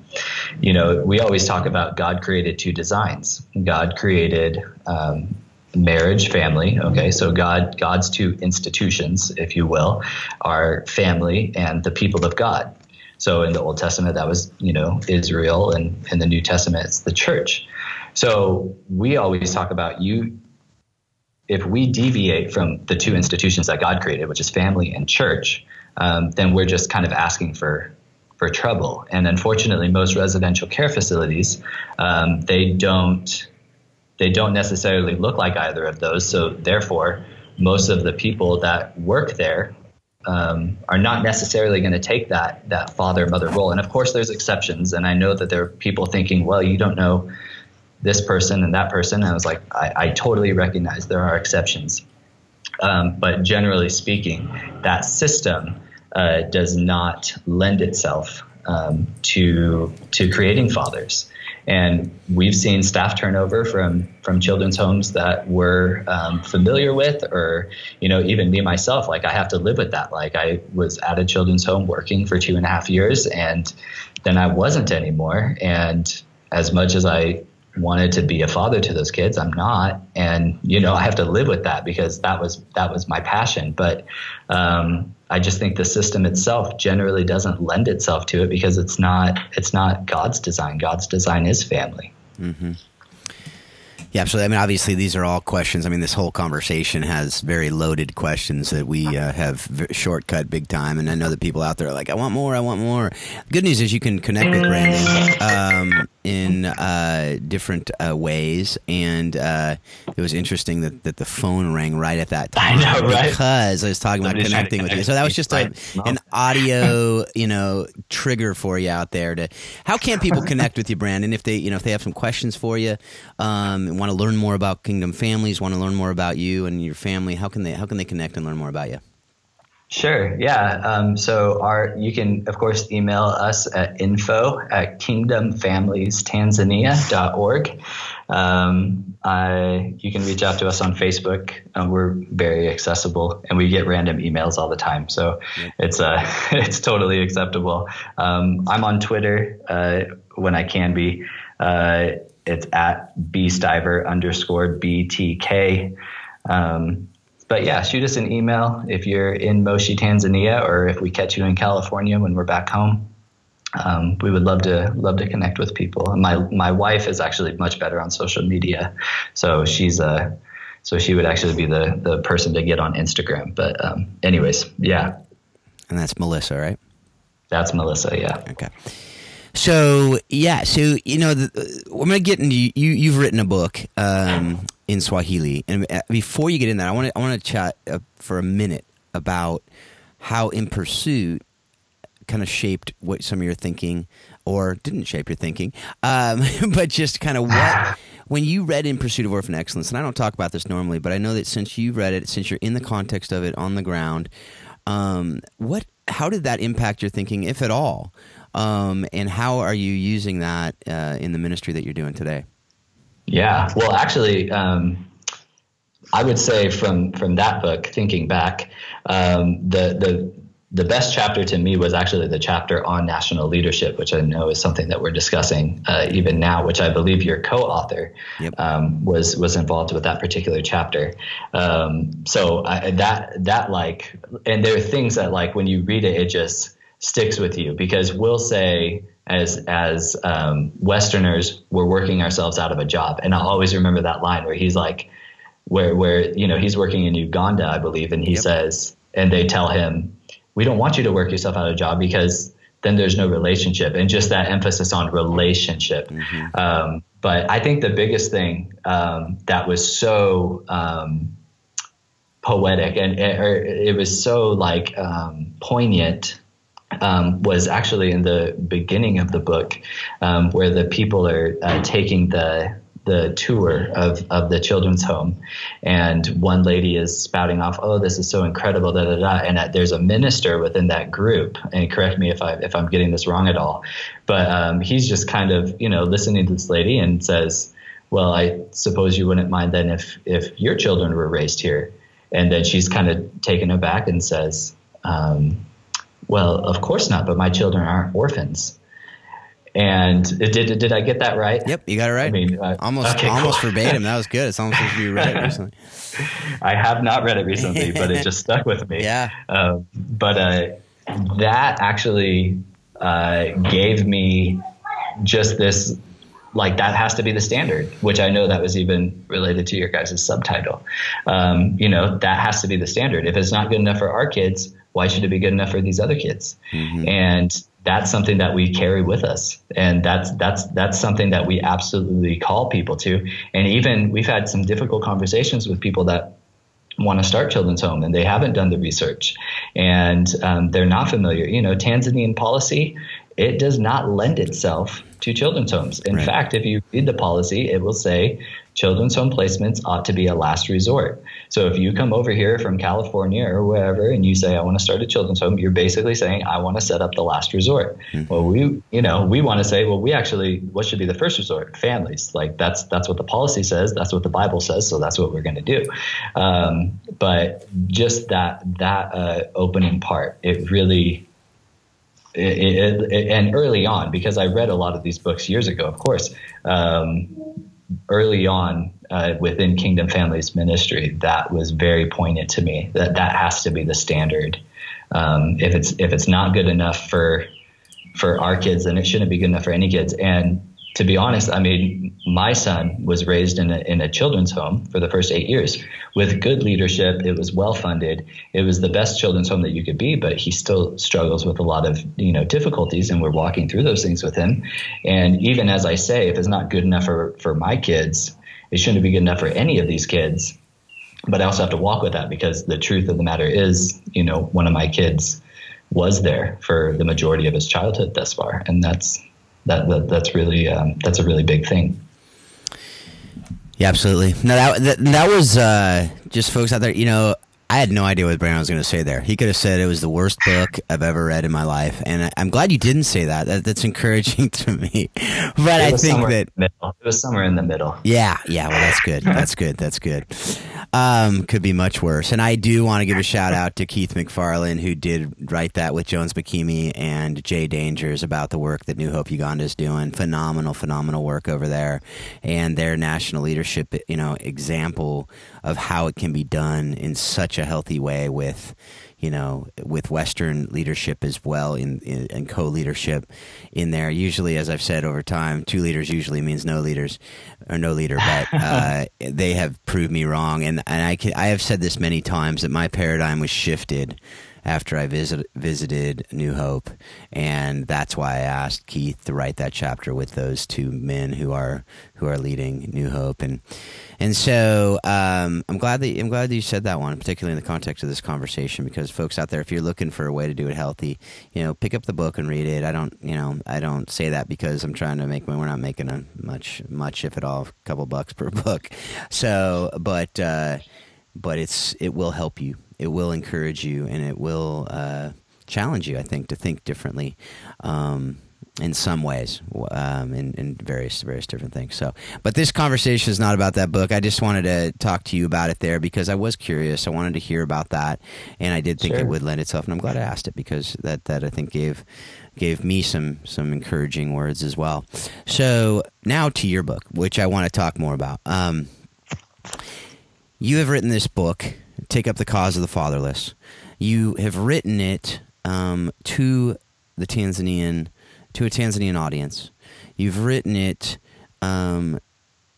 You know, we always talk about God created two designs. God created um, marriage family okay so god god's two institutions if you will are family and the people of god so in the Old Testament, that was you know Israel, and in the New Testament, it's the church. So we always talk about you. If we deviate from the two institutions that God created, which is family and church, um, then we're just kind of asking for for trouble. And unfortunately, most residential care facilities um, they don't they don't necessarily look like either of those. So therefore, most of the people that work there um, are not necessarily going to take that that father mother role. And of course, there's exceptions. And I know that there are people thinking, well, you don't know this person and that person. And I was like, I, I totally recognize there are exceptions. Um, but generally speaking, that system uh, does not lend itself um, to to creating fathers. And we've seen staff turnover from from children's homes that we're um, familiar with, or you know, even me myself. Like I have to live with that. Like I was at a children's home working for two and a half years, and then I wasn't anymore. And as much as I wanted to be a father to those kids i'm not and you know i have to live with that because that was that was my passion but um, i just think the system itself generally doesn't lend itself to it because it's not it's not god's design god's design is family mm-hmm. Yeah, absolutely. I mean, obviously, these are all questions. I mean, this whole conversation has very loaded questions that we uh, have shortcut big time. And I know that people out there are like, I want more, I want more. The good news is you can connect with Brandon um, in uh, different uh, ways. And uh, it was interesting that, that the phone rang right at that time. I know, right? Because I was talking about connecting with you. So that was just a, an audio, you know, trigger for you out there. To How can people connect with you, Brandon, if they, you know, if they have some questions for you, um, want to learn more about Kingdom Families, want to learn more about you and your family, how can they how can they connect and learn more about you? Sure. Yeah. Um, so our you can of course email us at info at kingdomfamiliestanzania.org. Um, I, you can reach out to us on Facebook. Uh, we're very accessible, and we get random emails all the time. So yep. it's uh, it's totally acceptable. Um, I'm on Twitter uh, when I can be. Uh, it's at bstiver underscore btk. Um, but yeah, shoot us an email if you're in Moshi, Tanzania, or if we catch you in California when we're back home. Um, we would love to love to connect with people. And my my wife is actually much better on social media, so she's a uh, so she would actually be the the person to get on Instagram. But um, anyways, yeah. And that's Melissa, right? That's Melissa. Yeah. Okay. So yeah, so you know, the, I'm gonna get into you. You've written a book um, in Swahili, and uh, before you get in that, I want to I want to chat uh, for a minute about how In Pursuit kind of shaped what some of your thinking, or didn't shape your thinking, um, but just kind of what when you read In Pursuit of Orphan Excellence. And I don't talk about this normally, but I know that since you've read it, since you're in the context of it on the ground, um, what how did that impact your thinking, if at all? Um, and how are you using that uh, in the ministry that you're doing today? Yeah, well, actually, um, I would say from from that book, thinking back, um, the the the best chapter to me was actually the chapter on national leadership, which I know is something that we're discussing uh, even now, which I believe your co-author yep. um, was was involved with that particular chapter. Um, so I, that that like, and there are things that like when you read it, it just sticks with you because we'll say as as um, Westerners we're working ourselves out of a job, and I'll always remember that line where he's like, where where you know he's working in Uganda, I believe, and he yep. says, and they tell him, we don't want you to work yourself out of a job because then there's no relationship, and just that emphasis on relationship. Mm-hmm. Um, but I think the biggest thing um, that was so um, poetic and it, it, was so like um, poignant um, was actually in the beginning of the book, um, where the people are uh, taking the the tour of, of the children's home, and one lady is spouting off, "Oh, this is so incredible!" Da da da. And there's a minister within that group, and correct me if I if I'm getting this wrong at all, but um, he's just kind of you know listening to this lady and says, "Well, I suppose you wouldn't mind then if if your children were raised here." And then she's kind of taken aback and says. Um, well, of course not, but my children aren't orphans. And did did I get that right? Yep, you got it right. I mean, uh, almost okay, almost cool. verbatim. That was good. It's almost like you read it recently. I have not read it recently, but it just stuck with me. Yeah. Um, but uh, that actually uh, gave me just this like that has to be the standard, which I know that was even related to your guys' subtitle. Um, you know, that has to be the standard. If it's not good enough for our kids, why should it be good enough for these other kids? Mm-hmm. And that's something that we carry with us and that's that's that's something that we absolutely call people to and even we've had some difficult conversations with people that want to start children's home and they haven't done the research and um, they're not familiar you know tanzanian policy it does not lend itself to children's homes in right. fact if you read the policy it will say children's home placements ought to be a last resort. So if you come over here from California or wherever and you say, I want to start a children's home, you're basically saying, I want to set up the last resort. Mm-hmm. Well, we, you know, we want to say, well, we actually, what should be the first resort? Families. Like that's, that's what the policy says. That's what the Bible says. So that's what we're going to do. Um, but just that, that uh, opening part, it really, it, it, it, and early on, because I read a lot of these books years ago, of course, um, early on uh, within Kingdom Families Ministry, that was very poignant to me. That that has to be the standard. Um, if it's if it's not good enough for for our kids, then it shouldn't be good enough for any kids. And to be honest, I mean, my son was raised in a, in a children's home for the first eight years with good leadership. It was well funded. It was the best children's home that you could be, but he still struggles with a lot of, you know, difficulties and we're walking through those things with him. And even as I say, if it's not good enough for, for my kids, it shouldn't be good enough for any of these kids. But I also have to walk with that because the truth of the matter is, you know, one of my kids was there for the majority of his childhood thus far. And that's, that, that that's really um, that's a really big thing. Yeah, absolutely. No, that that, that was uh, just folks out there. You know, I had no idea what Brandon was going to say there. He could have said it was the worst book I've ever read in my life, and I'm glad you didn't say that. that that's encouraging to me. But I think that it was somewhere in the middle. Yeah, yeah. Well, that's good. That's good. That's good. Um, could be much worse. And I do want to give a shout out to Keith McFarlane, who did write that with Jonnes Bakimi and Jay Dangers about the work that New Hope Uganda is doing. Phenomenal, phenomenal work over there, and their national leadership, you know, example of how it can be done in such a healthy way with you know, with Western leadership as well in, in and co-leadership in there. Usually, as I've said over time, two leaders usually means no leaders or no leader, but uh, they have proved me wrong. And, and I, can, I have said this many times that my paradigm was shifted after I visit, visited New Hope, and that's why I asked Keith to write that chapter with those two men who are who are leading New Hope, and and so um, I'm glad that I'm glad that you said that one, particularly in the context of this conversation, because folks out there, if you're looking for a way to do it healthy, you know, pick up the book and read it. I don't, you know, I don't say that because I'm trying to make. We're not making a much, much if at all, a couple bucks per book. So, but. Uh, but it's it will help you it will encourage you and it will uh, challenge you, I think, to think differently. Um, in some ways, um, in, in various various different things. So, but this conversation is not about that book. I just wanted to talk to you about it there because I was curious. I wanted to hear about that, and I did think sure. it would lend itself. And I'm glad I asked it because that that I think gave gave me some some encouraging words as well. So now to your book, which I want to talk more about. Um, you have written this book take up the cause of the fatherless. You have written it um, to the Tanzanian, to a Tanzanian audience. You've written it um,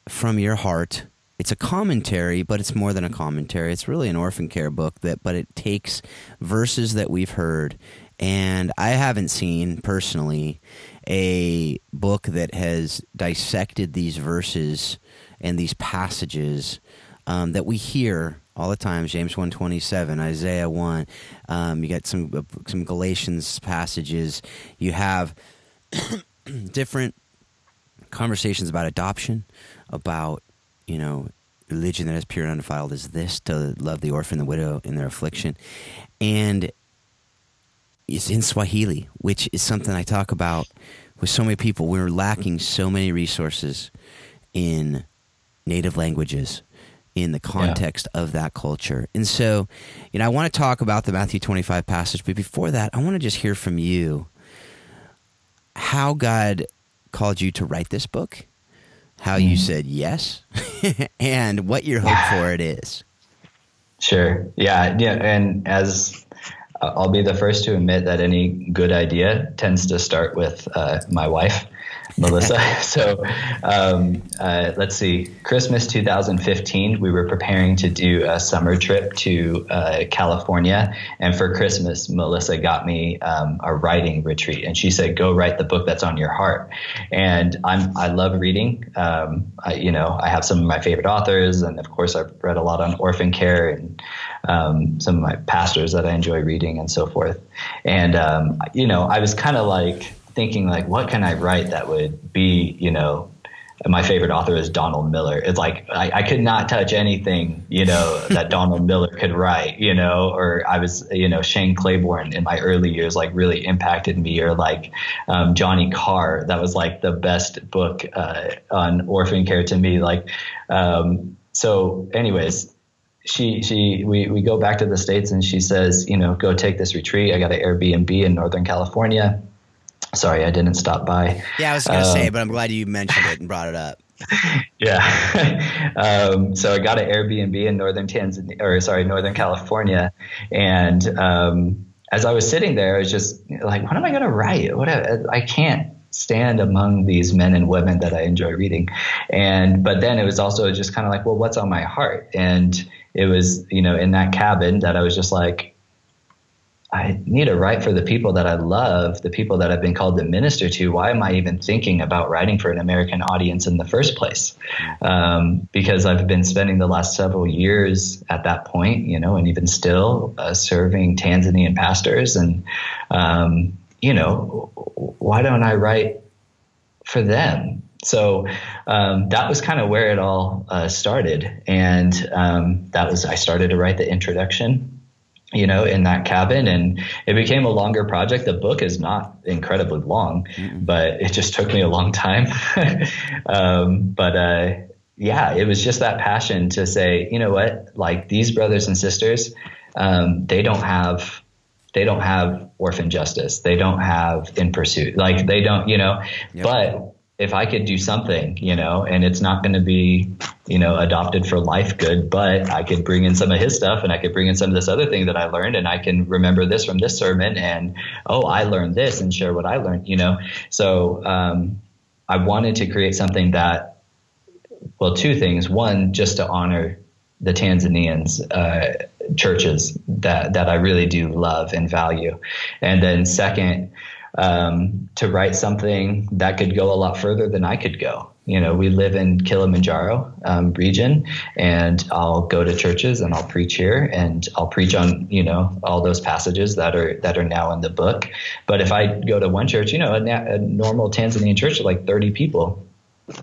from your heart. It's a commentary, but it's more than a commentary. It's really an orphan care book that, but it takes verses that we've heard, and I haven't seen personally a book that has dissected these verses and these passages um, that we hear all the time. James one twenty seven, Isaiah one. Um, you got some uh, some Galatians passages. You have different conversations about adoption, about you know religion that is pure and undefiled is this to love the orphan, the widow in their affliction, and it's in Swahili, which is something I talk about with so many people. We're lacking so many resources in native languages in the context yeah. of that culture. And so, you know, I want to talk about the Matthew 25 passage, but before that, I want to just hear from you how God called you to write this book, how mm. you mm-hmm. said yes, and what your hope for it is. Sure. Yeah. Yeah. And as I'll be the first to admit that any good idea tends to start with uh, my wife. Melissa. so um, uh, let's see, Christmas 2015, we were preparing to do a summer trip to uh, California, and for Christmas, Melissa got me um, a writing retreat, and she said, "Go write the book that's on your heart." And I'm I love reading. Um, I, you know, I have some of my favorite authors, and of course, I've read a lot on orphan care and um, some of my pastors that I enjoy reading and so forth. And um, you know, I was kind of like thinking like, what can I write that would be, you know, my favorite author is Donald Miller. It's like I, I could not touch anything, you know, that Donald Miller could write, you know, or I was, you know, Shane Claiborne in my early years, like really impacted me, or like um, Johnny Carr. That was like the best book uh, on orphan care to me. Like, um, so, anyways, she she we we go back to the states and she says, you know, go take this retreat. I got an Airbnb in Northern California. Sorry, I didn't stop by. Yeah, I was going to um, say, but I'm glad you mentioned it and brought it up. yeah. um, so I got an Airbnb in northern Tanzania, or sorry, Northern California, and um, as I was sitting there, I was just like, "What am I going to write? What I, I can't stand among these men and women that I enjoy reading." And but then it was also just kind of like, "Well, what's on my heart?" And it was you know in that cabin that I was just like, I need to write for the people that I love, the people that I've been called to minister to. Why am I even thinking about writing for an American audience in the first place? Um, because I've been spending the last several years at that point, you know, and even still uh, serving Tanzanian pastors. And, um, you know, why don't I write for them? So um, that was kind of where it all uh, started. And um, that was, I started to write the introduction you know, in that cabin. And it became a longer project. The book is not incredibly long, mm-hmm. but it just took me a long time. um, but, uh, yeah, it was just that passion to say, you know what, like these brothers and sisters, um, they don't have, they don't have orphan justice. They don't have in pursuit. Like they don't, you know, yep. but if I could do something, you know, and it's not going to be, you know, adopted for life good, but I could bring in some of his stuff and I could bring in some of this other thing that I learned and I can remember this from this sermon and, oh, I learned this and share what I learned, you know. So um, I wanted to create something that, well, two things. One, just to honor the Tanzanians, uh, churches that, that I really do love and value. And then second, um, to write something that could go a lot further than I could go. You know, we live in Kilimanjaro um, region, and I'll go to churches and I'll preach here, and I'll preach on you know all those passages that are that are now in the book. But if I go to one church, you know, a, a normal Tanzanian church, like 30 people,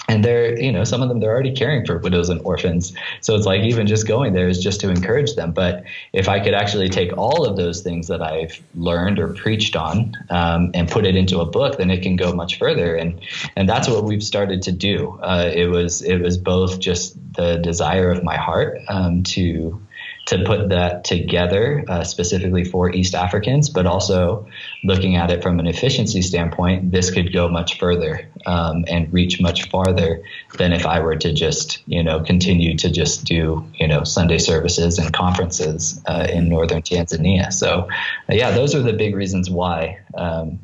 and they're you know some of them they're already caring for widows and orphans. So it's like even just going there is just to encourage them. But if i could actually take all of those things that i've learned or preached on um, and put it into a book then it can go much further. And and that's what we've started to do. Uh, it was it was both just the desire of my heart um, to to put that together uh, specifically for East Africans, but also looking at it from an efficiency standpoint, this could go much further um, and reach much farther than if I were to just, you know, continue to just do, you know, Sunday services and conferences uh, in northern Tanzania. So, uh, yeah, those are the big reasons why. Um,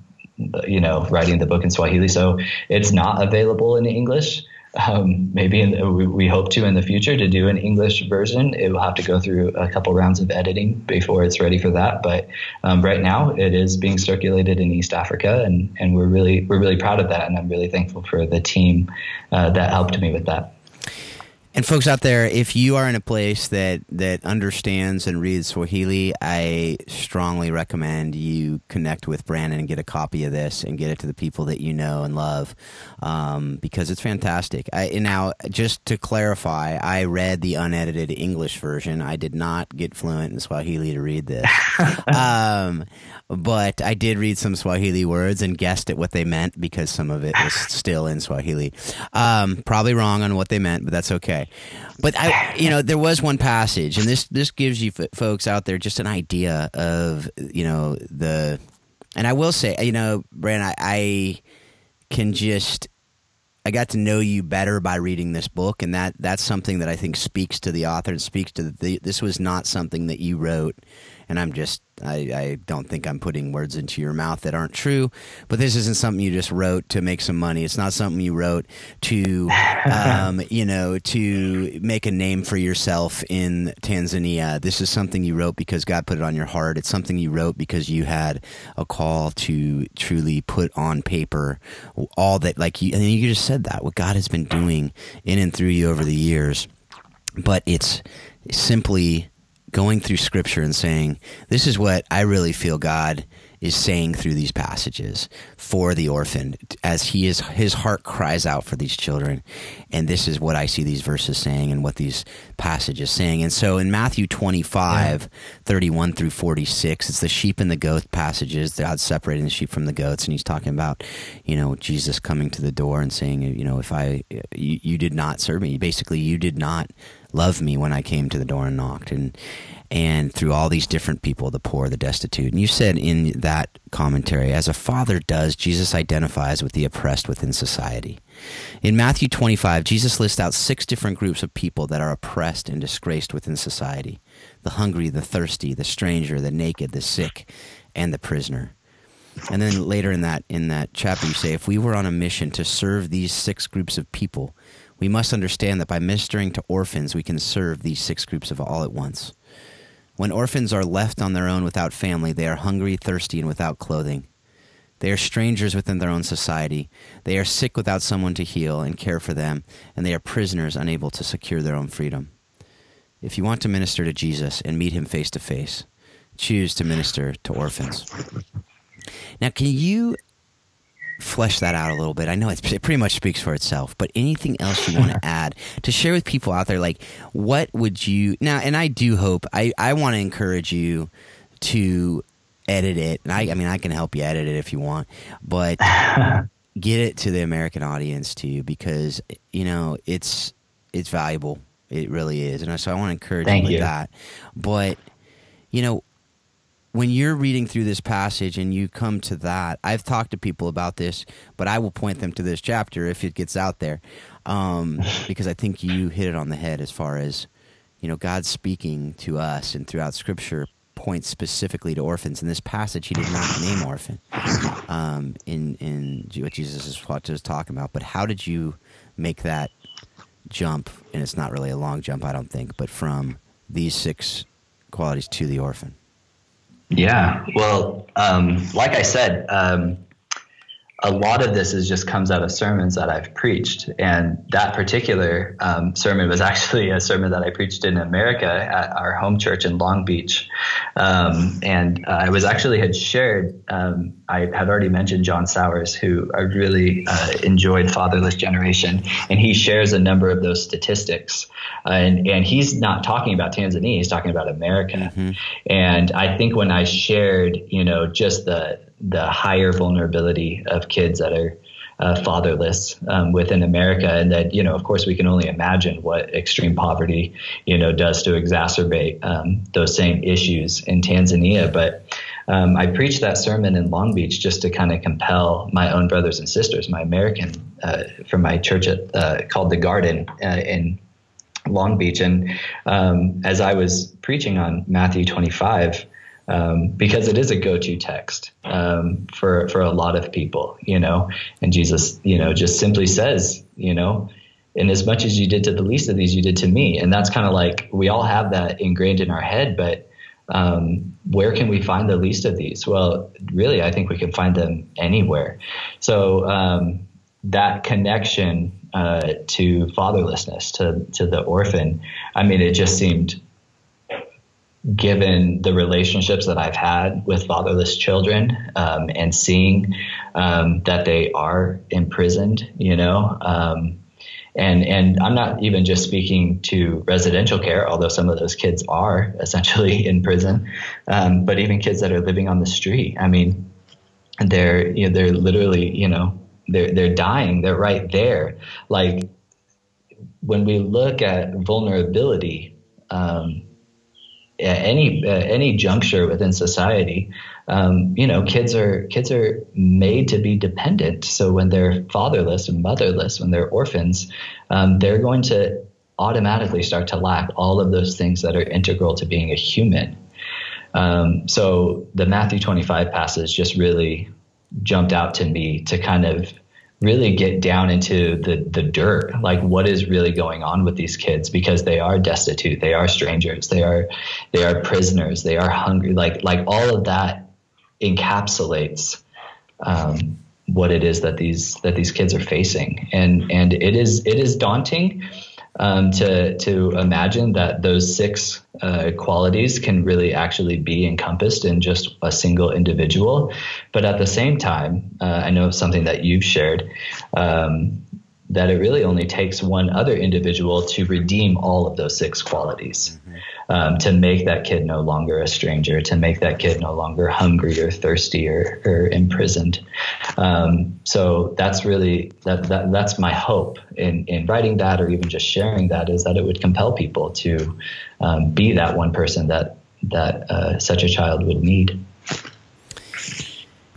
you know, writing the book in Swahili. So it's not available in English um, maybe in we, we, hope to in the future to do an English version. It will have to go through a couple rounds of editing before it's ready for that. But um, right now, it is being circulated in East Africa, and, and we're really we're really proud of that, and I'm really thankful for the team uh, that helped me with that. And folks out there, if you are in a place that that understands and reads Swahili, I strongly recommend you connect with Brandon and get a copy of this and get it to the people that you know and love, um, because it's fantastic. I, now, just to clarify, I read the unedited English version. I did not get fluent in Swahili to read this, um, but I did read some Swahili words and guessed at what they meant because some of it was still in Swahili. Um, probably wrong on what they meant, but that's okay. But I, you know, there was one passage, and this this gives you f- folks out there just an idea of you know the, and I will say, you know, Brand, I, I can just I got to know you better by reading this book, and that that's something that I think speaks to the author and speaks to the. This was not something that you wrote and I'm just I, I don't think I'm putting words into your mouth that aren't true, but this isn't something you just wrote to make some money. It's not something you wrote to, um, you know, to make a name for yourself in Tanzania. This is something you wrote because God put it on your heart. It's something you wrote because you had a call to truly put on paper all that, like you, and you just said that what God has been doing in and through you over the years. But it's simply going through scripture and saying, This is what I really feel God is saying through these passages for the orphan as he is his heart cries out for these children and this is what i see these verses saying and what these passages saying and so in matthew 25 yeah. 31 through 46 it's the sheep and the goat passages god separating the sheep from the goats and he's talking about you know jesus coming to the door and saying you know if i you, you did not serve me basically you did not love me when i came to the door and knocked and and through all these different people, the poor, the destitute. And you said in that commentary, as a father does, Jesus identifies with the oppressed within society. In Matthew 25, Jesus lists out six different groups of people that are oppressed and disgraced within society the hungry, the thirsty, the stranger, the naked, the sick, and the prisoner. And then later in that in that chapter you say if we were on a mission to serve these six groups of people, we must understand that by ministering to orphans we can serve these six groups of all at once. When orphans are left on their own without family, they are hungry, thirsty, and without clothing. They are strangers within their own society. They are sick without someone to heal and care for them, and they are prisoners unable to secure their own freedom. If you want to minister to Jesus and meet him face to face, choose to minister to orphans. Now, can you flesh that out a little bit. I know it pretty much speaks for itself, but anything else you want to add to share with people out there? Like, what would you now? And I do hope I I want to encourage you to edit it. And I I mean I can help you edit it if you want, but get it to the American audience too because you know it's it's valuable. It really is, and so I want to encourage Thank you with you. that. But you know when you're reading through this passage and you come to that, I've talked to people about this, but I will point them to this chapter if it gets out there, um, because I think you hit it on the head as far as you know God speaking to us and throughout Scripture points specifically to orphans. In this passage, he did not name orphan um, in in what Jesus is just talking about. But how did you make that jump? And it's not really a long jump, I don't think, but from these six qualities to the orphan. Yeah. Well, um, like I said, um, a lot of this is just comes out of sermons that I've preached, and that particular um, sermon was actually a sermon that I preached in America at our home church in Long Beach, um, and uh, I was actually had shared. Um, I had already mentioned John Sowers, who I really uh, enjoyed Fatherless Generation, and he shares a number of those statistics, uh, and and he's not talking about Tanzania, he's talking about America, mm-hmm. and I think when I shared, you know, just the the higher vulnerability of kids that are uh, fatherless um, within America, and that you know, of course, we can only imagine what extreme poverty you know does to exacerbate um, those same issues in Tanzania. But um, I preached that sermon in Long Beach just to kind of compel my own brothers and sisters, my American uh, from my church at, uh, called the Garden uh, in Long Beach, and um, as I was preaching on Matthew 25 um, because it is a go-to text um, for for a lot of people, you know. And Jesus, you know, just simply says, you know, in as much as you did to the least of these, you did to me. And that's kind of like we all have that ingrained in our head, but um, where can we find the least of these? Well, really, I think we can find them anywhere. So um, that connection uh, to fatherlessness, to to the orphan, I mean, it just seemed given the relationships that I've had with fatherless children um, and seeing um, that they are imprisoned, you know, um, and and I'm not even just speaking to residential care, although some of those kids are essentially in prison, um, but even kids that are living on the street. I mean, they're you know, they're literally you know they're they're dying. They're right there. Like when we look at vulnerability. Um, any any juncture within society, um, you know, kids are kids are made to be dependent. So when they're fatherless and motherless, when they're orphans, um, they're going to automatically start to lack all of those things that are integral to being a human. Um, so the Matthew 25 passage just really jumped out to me to kind of really get down into the the dirt. Like what is really going on with these kids? Because they are destitute they are strangers they are they are prisoners they are hungry. Like like all of that encapsulates um, what it is that these that these kids are facing. And and it is it is daunting um, to to imagine that those six uh, qualities can really actually be encompassed in just a single individual. But at the same time, uh, I know something that you've shared. Um, that it really only takes one other individual to redeem all of those six qualities um, to make that kid no longer a stranger, to make that kid no longer hungry or thirsty or, or imprisoned. Um, so that's really that, that that's my hope in in writing that or even just sharing that is that it would compel people to um, be that one person that that uh, such a child would need.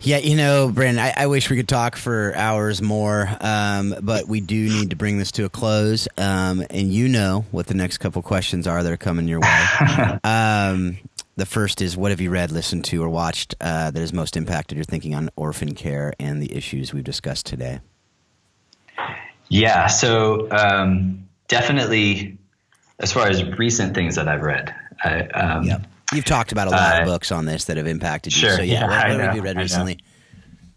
Yeah, you know, Brandon, I, I, wish we could talk for hours more, um, but we do need to bring this to a close. Um, and you know what the next couple questions are that are coming your way. um, the first is what have you read, listened to, or watched uh, that has most impacted your thinking on orphan care and the issues we've discussed today? Yeah, so um, definitely as far as recent things that I've read. I, um, yep You've talked about a lot uh, of books on this that have impacted you. Sure, so yeah, yeah what, what have you read recently?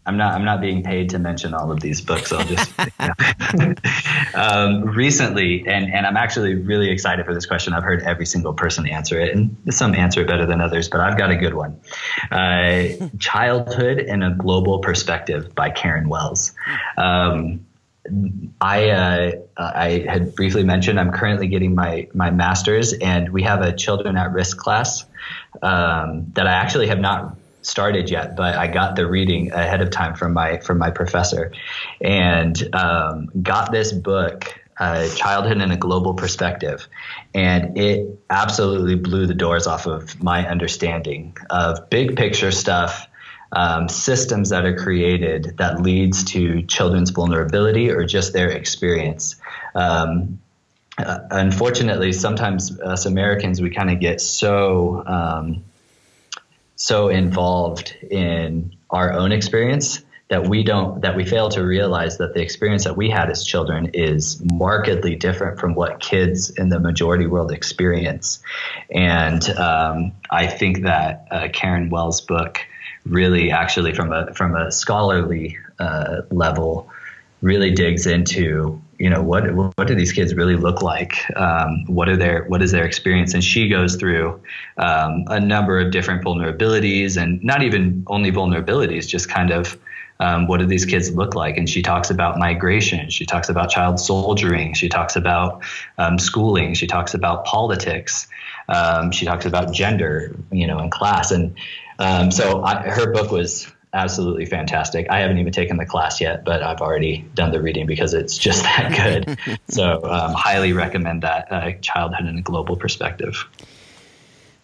I'm not. I'm not being paid to mention all of these books. I'll just um, recently, and and I'm actually really excited for this question. I've heard every single person answer it, and some answer it better than others, but I've got a good one. Uh, Childhood in a Global Perspective by Karen Wells. Um, I uh, I had briefly mentioned I'm currently getting my my master's, and we have a children at risk class um, that I actually have not started yet, but I got the reading ahead of time from my from my professor, and um, got this book. Uh, childhood in a global perspective, and it absolutely blew the doors off of my understanding of big picture stuff um, systems that are created that leads to children's vulnerability or just their experience. Um, uh, unfortunately, sometimes us Americans we kind of get so um, so involved in our own experience that we don't that we fail to realize that the experience that we had as children is markedly different from what kids in the majority world experience. And um, i think that uh, karen wells book really actually from a from a scholarly uh, level really digs into you know what what do these kids really look like? Um, what are their what is their experience? And she goes through um, a number of different vulnerabilities and not even only vulnerabilities just kind of um, what do these kids look like? And she talks about migration. She talks about child soldiering. She talks about um, schooling. She talks about politics. Um, she talks about gender you know and class. And um, so I, her book was absolutely fantastic. I haven't even taken the class yet, but I've already done the reading because it's just that good. so um, highly recommend that uh, Childhood in a Global Perspective.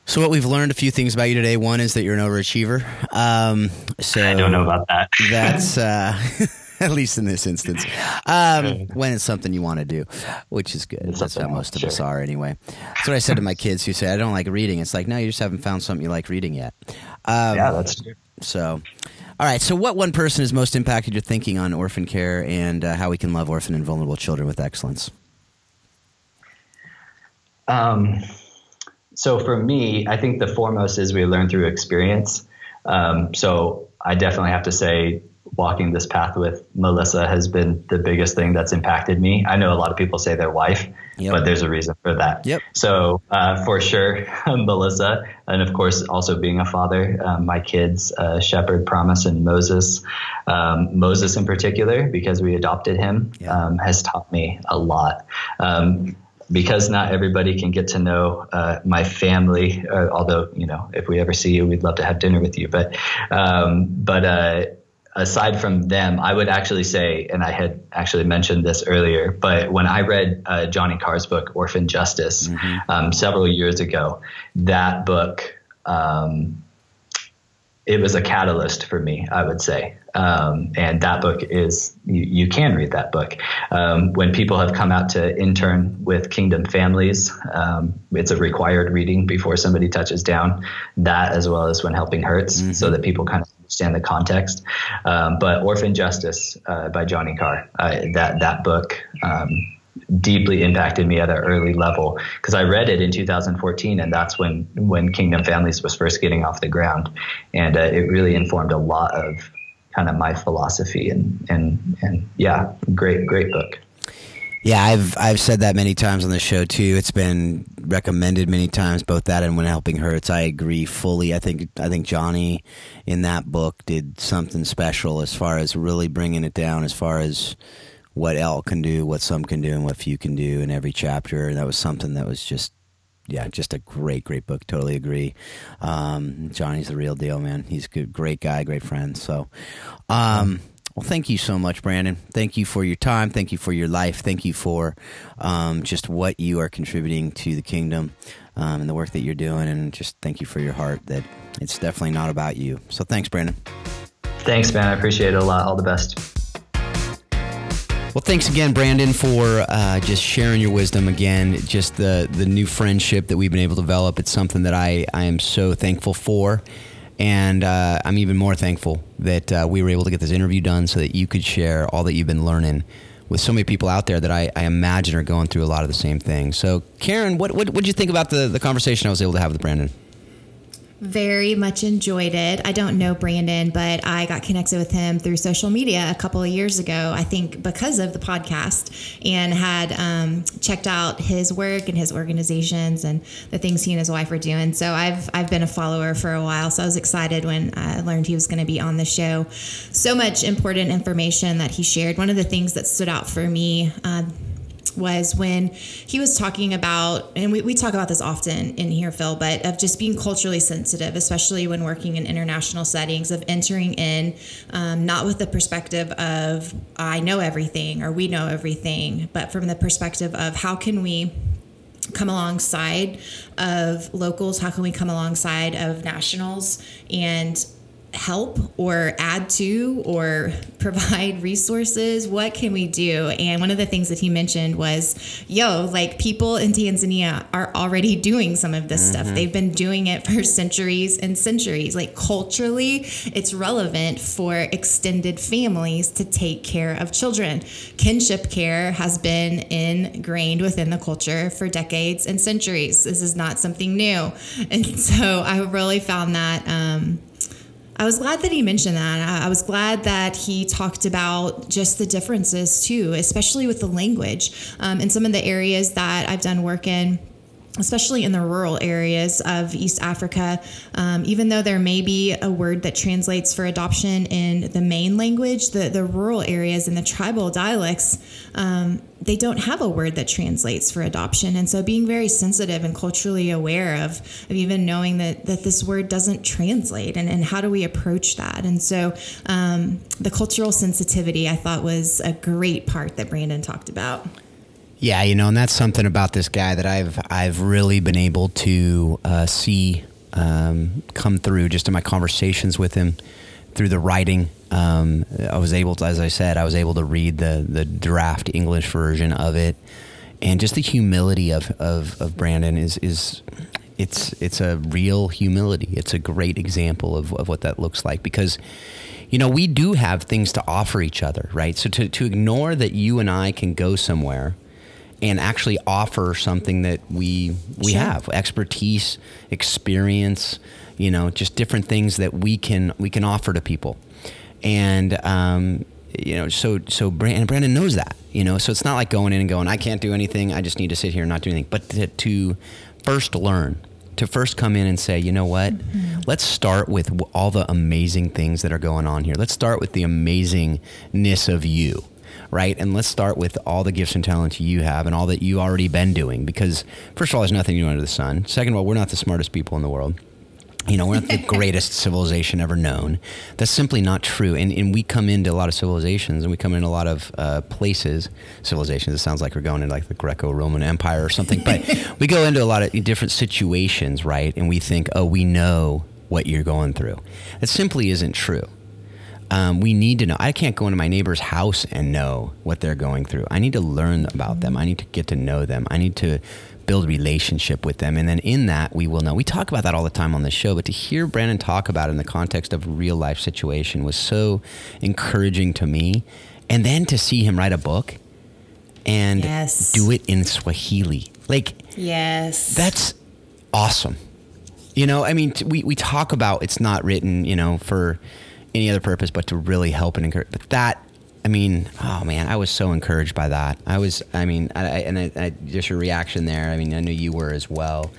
So what we've learned a few things about you today. One is that you're an overachiever. Um, so I don't know about that. that's uh, at least in this instance. Um, when it's something you want to do, which is good. It's that's how most of sure. us are anyway. That's what I said to my kids who say I don't like reading. It's like no, you just haven't found something you like reading yet. Um, yeah, that's true. So, all right. So, what one person has most impacted your thinking on orphan care and uh, how we can love orphan and vulnerable children with excellence? Um, so, for me, I think the foremost is we learn through experience. Um, so, I definitely have to say walking this path with Melissa has been the biggest thing that's impacted me. I know a lot of people say their wife, yep. but there's a reason for that. Yep. So uh, for sure, Melissa, and of course also being a father, um, my kids, uh, Shepherd, Promise, and Moses. Um, Moses in particular, because we adopted him, um, has taught me a lot um, because not everybody can get to know uh, my family. Uh, although you know, if we ever see you, we'd love to have dinner with you. But um, but uh, aside from them, I would actually say, and I had actually mentioned this earlier, but when I read uh, Johnny Carr's book, Orphan Justice, mm-hmm. um, several years ago, that book um, it was a catalyst for me, I would say. Um, and that book is, you, you can read that book. Um, when people have come out to intern with Kingdom Families, um, it's a required reading before somebody touches down. That, as well as When Helping Hurts, mm-hmm. so that people kind of understand the context. Um, but Orphan Justice uh, by Johnny Carr, uh, that, that book, um, deeply impacted me at an early level because I read it in 2014, and that's when when Kingdom Families was first getting off the ground, and uh, it really informed a lot of kind of my philosophy and and and yeah, great great book. Yeah, I've I've said that many times on the show too. It's been recommended many times, both that and when helping hurts. I agree fully. I think I think Johnny in that book did something special as far as really bringing it down, as far as what L can do, what some can do, and what few can do in every chapter. And that was something that was just, yeah, just a great, great book. Totally agree. Um, Johnny's the real deal, man. He's a good, great guy, great friend. So, um, well, thank you so much, Brandon. Thank you for your time. Thank you for your life. Thank you for um, just what you are contributing to the kingdom um, and the work that you're doing. And just thank you for your heart that it's definitely not about you. So thanks, Brandon. Thanks, man. I appreciate it a lot. All the best. Well, thanks again, Brandon, for uh, just sharing your wisdom again. Just the the new friendship that we've been able to develop. It's something that I I am so thankful for, and uh, I'm even more thankful that uh, we were able to get this interview done so that you could share all that you've been learning with so many people out there that I, I imagine are going through a lot of the same things. So, Karen, what what did you think about the the conversation I was able to have with Brandon? Very much enjoyed it. I don't know Brandon, but I got connected with him through social media a couple of years ago, I think because of the podcast, and had um, checked out his work and his organizations and the things he and his wife are doing. So I've, I've been a follower for a while. So I was excited when I learned he was going to be on the show. So much important information that he shared. One of the things that stood out for me, uh, was when he was talking about, and we, we talk about this often in here, Phil, but of just being culturally sensitive, especially when working in international settings, of entering in um, not with the perspective of I know everything or we know everything, but from the perspective of how can we come alongside of locals? How can we come alongside of nationals? And help or add to or provide resources? What can we do? And one of the things that he mentioned was, yo, like people in Tanzania are already doing some of this mm-hmm. stuff. They've been doing it for centuries and centuries. Like culturally, it's relevant for extended families to take care of children. Kinship care has been ingrained within the culture for decades and centuries. This is not something new. And so I really found that um, I was glad that he mentioned that. I was glad that he talked about just the differences too, especially with the language. Um, in some of the areas that I've done work in, especially in the rural areas of East Africa, um, even though there may be a word that translates for adoption in the main language, the, the rural areas and the tribal dialects, um, they don't have a word that translates for adoption. And so being very sensitive and culturally aware of, of even knowing that, that this word doesn't translate and, and how do we approach that? And so um, the cultural sensitivity I thought was a great part that Brandon talked about. Yeah, you know, and that's something about this guy that I've I've really been able to uh, see um, come through just in my conversations with him through the writing. Um, I was able to, as I said, I was able to read the the draft English version of it, and just the humility of of, of Brandon is is it's it's a real humility. It's a great example of, of what that looks like because you know we do have things to offer each other, right? So to to ignore that you and I can go somewhere and actually offer something that we we sure. have expertise, experience, you know, just different things that we can we can offer to people, and um, you know, so so Brandon, Brandon knows that, you know, so it's not like going in and going, I can't do anything, I just need to sit here and not do anything, but to, to first learn, to first come in and say, you know what, mm-hmm. let's start with all the amazing things that are going on here. Let's start with the amazingness of you right? And let's start with all the gifts and talents you have and all that you've already been doing. Because first of all, there's nothing new under the sun. Second of all, we're not the smartest people in the world. You know, we're not the greatest civilization ever known. That's simply not true. And, and we come into a lot of civilizations and we come into a lot of uh, places, civilizations. It sounds like we're going into like the Greco Roman Empire or something. But we go into a lot of different situations, right? And we think, oh, we know what you're going through. That simply isn't true. Um, we need to know. I can't go into my neighbor's house and know what they're going through. I need to learn about them. I need to get to know them. I need to build a relationship with them. And then in that, we will know. We talk about that all the time on the show, but to hear Brandon talk about it in the context of real life situation was so encouraging to me. And then to see him write a book and Yes. do it in Swahili. Like, Yes. that's awesome. You know, I mean, t- we, we talk about it's not written, you know, for any other purpose but to really help and encourage. But that, I mean, oh man, I was so encouraged by that. I was, I mean, I, I, and I, just your reaction there. I mean, I know you were as well.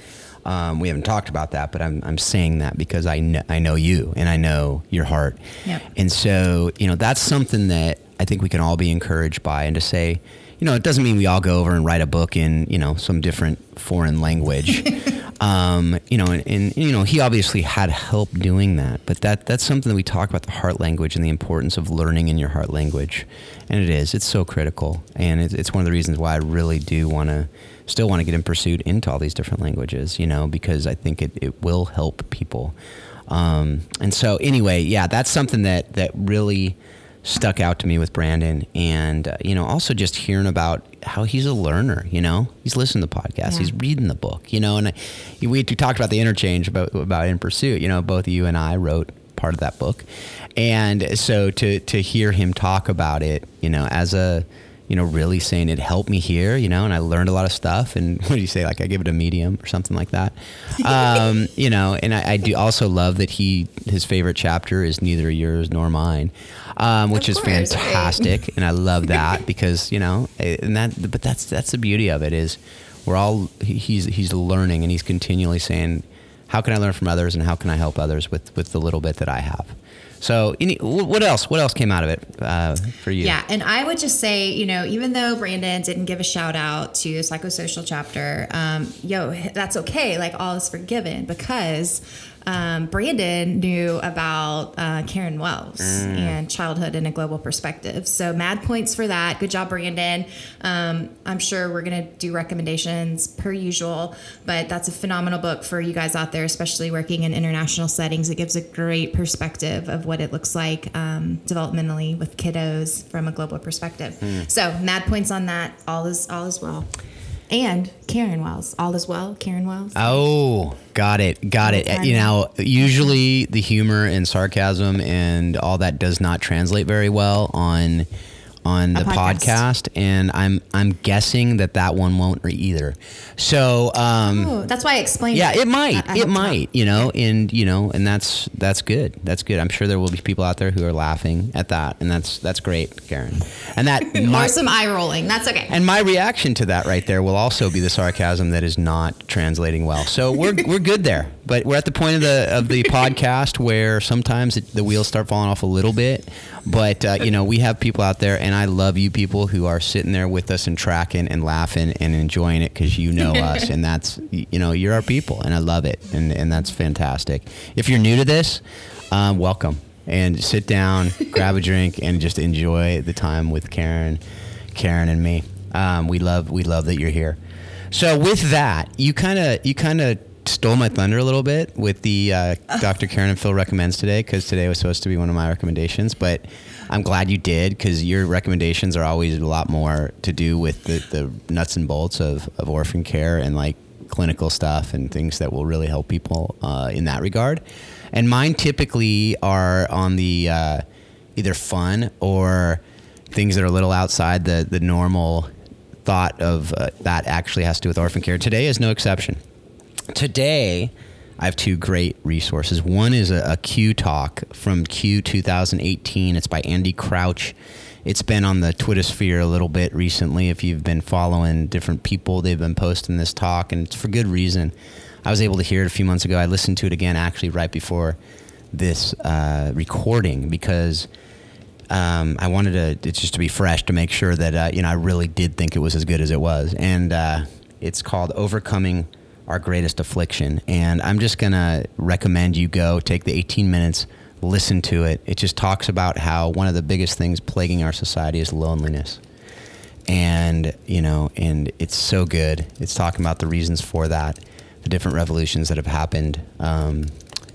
Um, we haven't talked about that, but I'm, I'm saying that because I know, I know you and I know your heart. Yep. And so, you know, that's something that I think we can all be encouraged by and to say, you know, it doesn't mean we all go over and write a book in, you know, some different foreign language. um, you know, and, and, you know, he obviously had help doing that, but that that's something that we talk about the heart language and the importance of learning in your heart language. And it is, it's so critical. And it's, it's one of the reasons why I really do want to still want to get in pursuit into all these different languages, you know, because I think it, it will help people. Um, and so anyway, yeah, that's something that, that really, stuck out to me with Brandon, and uh, you know, also just hearing about how he's a learner. You know, he's listening to podcasts, Yeah. he's reading the book. You know, and I, we, we talked about the interchange about about in pursuit. You know, both you and I wrote part of that book, and so to to hear him talk about it, you know, as a you know, really saying it helped me here, you know, and I learned a lot of stuff. And what do you say? Like I give it a medium or something like that. Um, you know, and I, I do also love that he, his favorite chapter is neither yours nor mine, um, which Of is course, right. fantastic. and I love that because, you know, eh, and that, but that's, that's the beauty of it is we're all, he's, he's learning and he's continually saying, how can I learn from others and how can I help others with, with the little bit that I have? So, any, what else? What else came out of it uh, for you? Yeah, and I would just say, you know, even though Brandon didn't give a shout out to the psychosocial chapter, um, yo, that's okay. Like all is forgiven because um, Brandon knew about uh, Karen Wells and childhood in a global perspective. So mad points for that. Good job, Brandon. Um, I'm sure we're gonna do recommendations per usual, but that's a phenomenal book for you guys out there, especially working in international settings. It gives a great perspective of what it looks like um, developmentally with kiddos from a global perspective. So mad points on that. All is all is well. And Karen Wells, all as well. Karen Wells. Oh, got it, got it. Okay. You know, usually the humor and sarcasm and all that does not translate very well on on the podcast. podcast, and I'm I'm guessing that that one won't either. So, um, Oh, that's why I explained. yeah, it might, I- I it might, you know, and you know, and that's that's good. That's good. I'm sure there will be people out there who are laughing at that, and that's that's great, Karen. And that my, or some eye rolling. That's okay. and my reaction to that right there will also be the sarcasm that is not translating well. So we're, we're good there. But we're at the point of the of the podcast where sometimes it, the wheels start falling off a little bit. But uh, you know we have people out there, and I love you people who are sitting there with us and tracking and laughing and enjoying it because you know us, and that's you know you're our people, and I love it, and and that's fantastic. If you're new to this, um, welcome and sit down, grab a drink, and just enjoy the time with Karen, Karen and me. Um, we love we love that you're here. So with that, you kind of you kind of stole my thunder a little bit with the uh, Dr. Karen and Phil recommends today because today was supposed to be one of my recommendations, but I'm glad you did because your recommendations are always a lot more to do with the, the nuts and bolts of, of orphan care and like clinical stuff and things that will really help people uh, in that regard. And mine typically are on the uh, either fun or things that are a little outside the, the normal thought of uh, that actually has to do with orphan care. Today is no exception. Today, I have two great resources. One is a, a Q talk from Q 2018. It's by Andy Crouch. It's been on the Twitter sphere a little bit recently. If you've been following different people, they've been posting this talk, and it's for good reason. I was able to hear it a few months ago. I listened to it again actually right before this uh, recording because um, I wanted to it's just to be fresh to make sure that uh, you know I really did think it was as good as it was, and uh, it's called "Overcoming Our Greatest Affliction." And I'm just gonna recommend you go take the 18 minutes, listen to it. It just talks about how one of the biggest things plaguing our society is loneliness, and you know, and it's so good. It's talking about the reasons for that, the different revolutions that have happened. Um,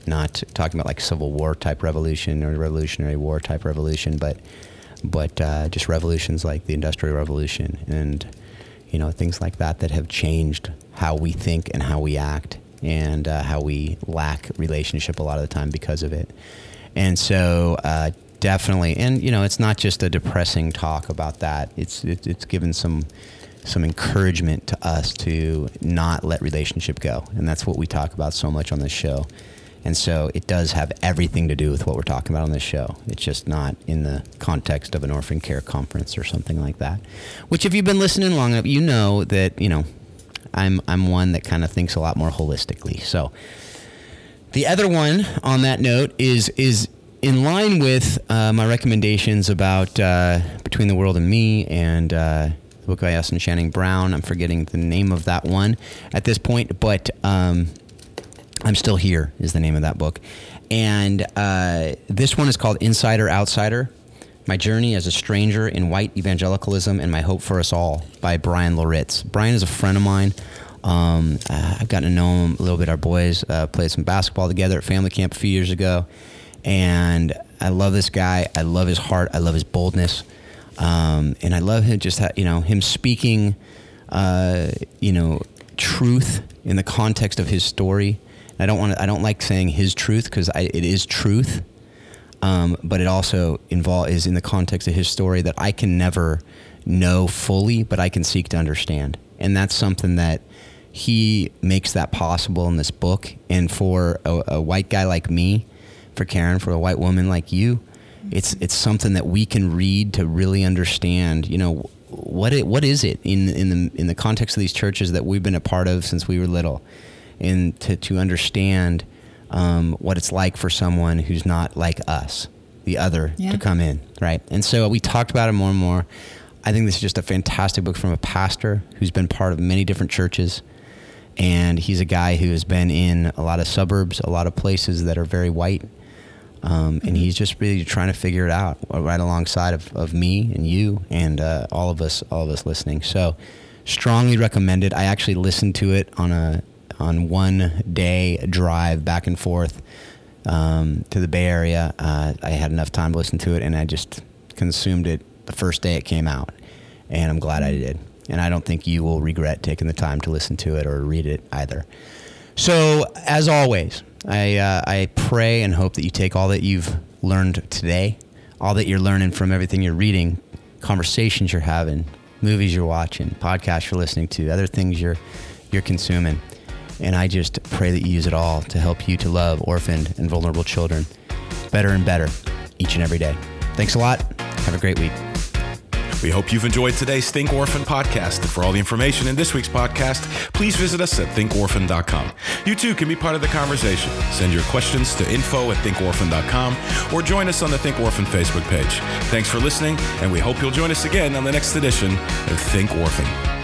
not talking about like Civil War type revolution or Revolutionary War type revolution, but but uh, just revolutions like the Industrial Revolution and you know things like that that have changed how we think and how we act and uh, how we lack relationship a lot of the time because of it. And so uh, definitely, and you know, it's not just a depressing talk about that. It's it, it's given some some encouragement to us to not let relationship go, and that's what we talk about so much on this show. And so it does have everything to do with what we're talking about on this show. It's just not in the context of an orphan care conference or something like that. Which, if you've been listening long enough, you know that you know I'm I'm one that kind of thinks a lot more holistically. So the other one on that note is is in line with uh, my recommendations about uh, Between the World and Me and uh, the book by Austin Channing Brown. I'm forgetting the name of that one at this point, but um, I'm Still Here is the name of that book. And uh, this one is called Insider Outsider My Journey as a Stranger in White Evangelicalism and My Hope for Us All by Bryan Loritts. Bryan is a friend of mine. Um, uh, I've gotten to know him a little bit. Our boys uh, played some basketball together at family camp a few years ago and I love this guy. I love his heart. I love his boldness, um, and I love him just you know him speaking, uh, you know, truth in the context of his story. I don't want I don't like saying his truth because it is truth, um, but it also involve is in the context of his story that I can never know fully, but I can seek to understand, and that's something that he makes that possible in this book. And for a, a white guy like me for Karen, for a white woman like you, it's it's something that we can read to really understand. You know, what it what is it in in the in the context of these churches that we've been a part of since we were little, and to to understand um, what it's like for someone who's not like us, the other, yeah. to come in, right? And so we talked about it more and more. I think this is just a fantastic book from a pastor who's been part of many different churches. And he's a guy who has been in a lot of suburbs, a lot of places that are very white um, and he's just really trying to figure it out right alongside of, of me and you and uh, all of us, all of us listening. So, strongly recommended. I actually listened to it on a on one day drive back and forth um, to the Bay Area. Uh, I had enough time to listen to it, and I just consumed it the first day it came out, and I'm glad I did. And I don't think you will regret taking the time to listen to it or read it either. So, as always, I, uh, I pray and hope that you take all that you've learned today, all that you're learning from everything you're reading, conversations you're having, movies you're watching, podcasts you're listening to, other things you're, you're consuming. And I just pray that you use it all to help you to love orphaned and vulnerable children better and better each and every day. Thanks a lot. Have a great week. We hope you've enjoyed today's Think Orphan podcast. And For all the information in this week's podcast, please visit us at thinkorphan.com. You too can be part of the conversation. Send your questions to info at thinkorphan.com or join us on the Think Orphan Facebook page. Thanks for listening, and we hope you'll join us again on the next edition of Think Orphan.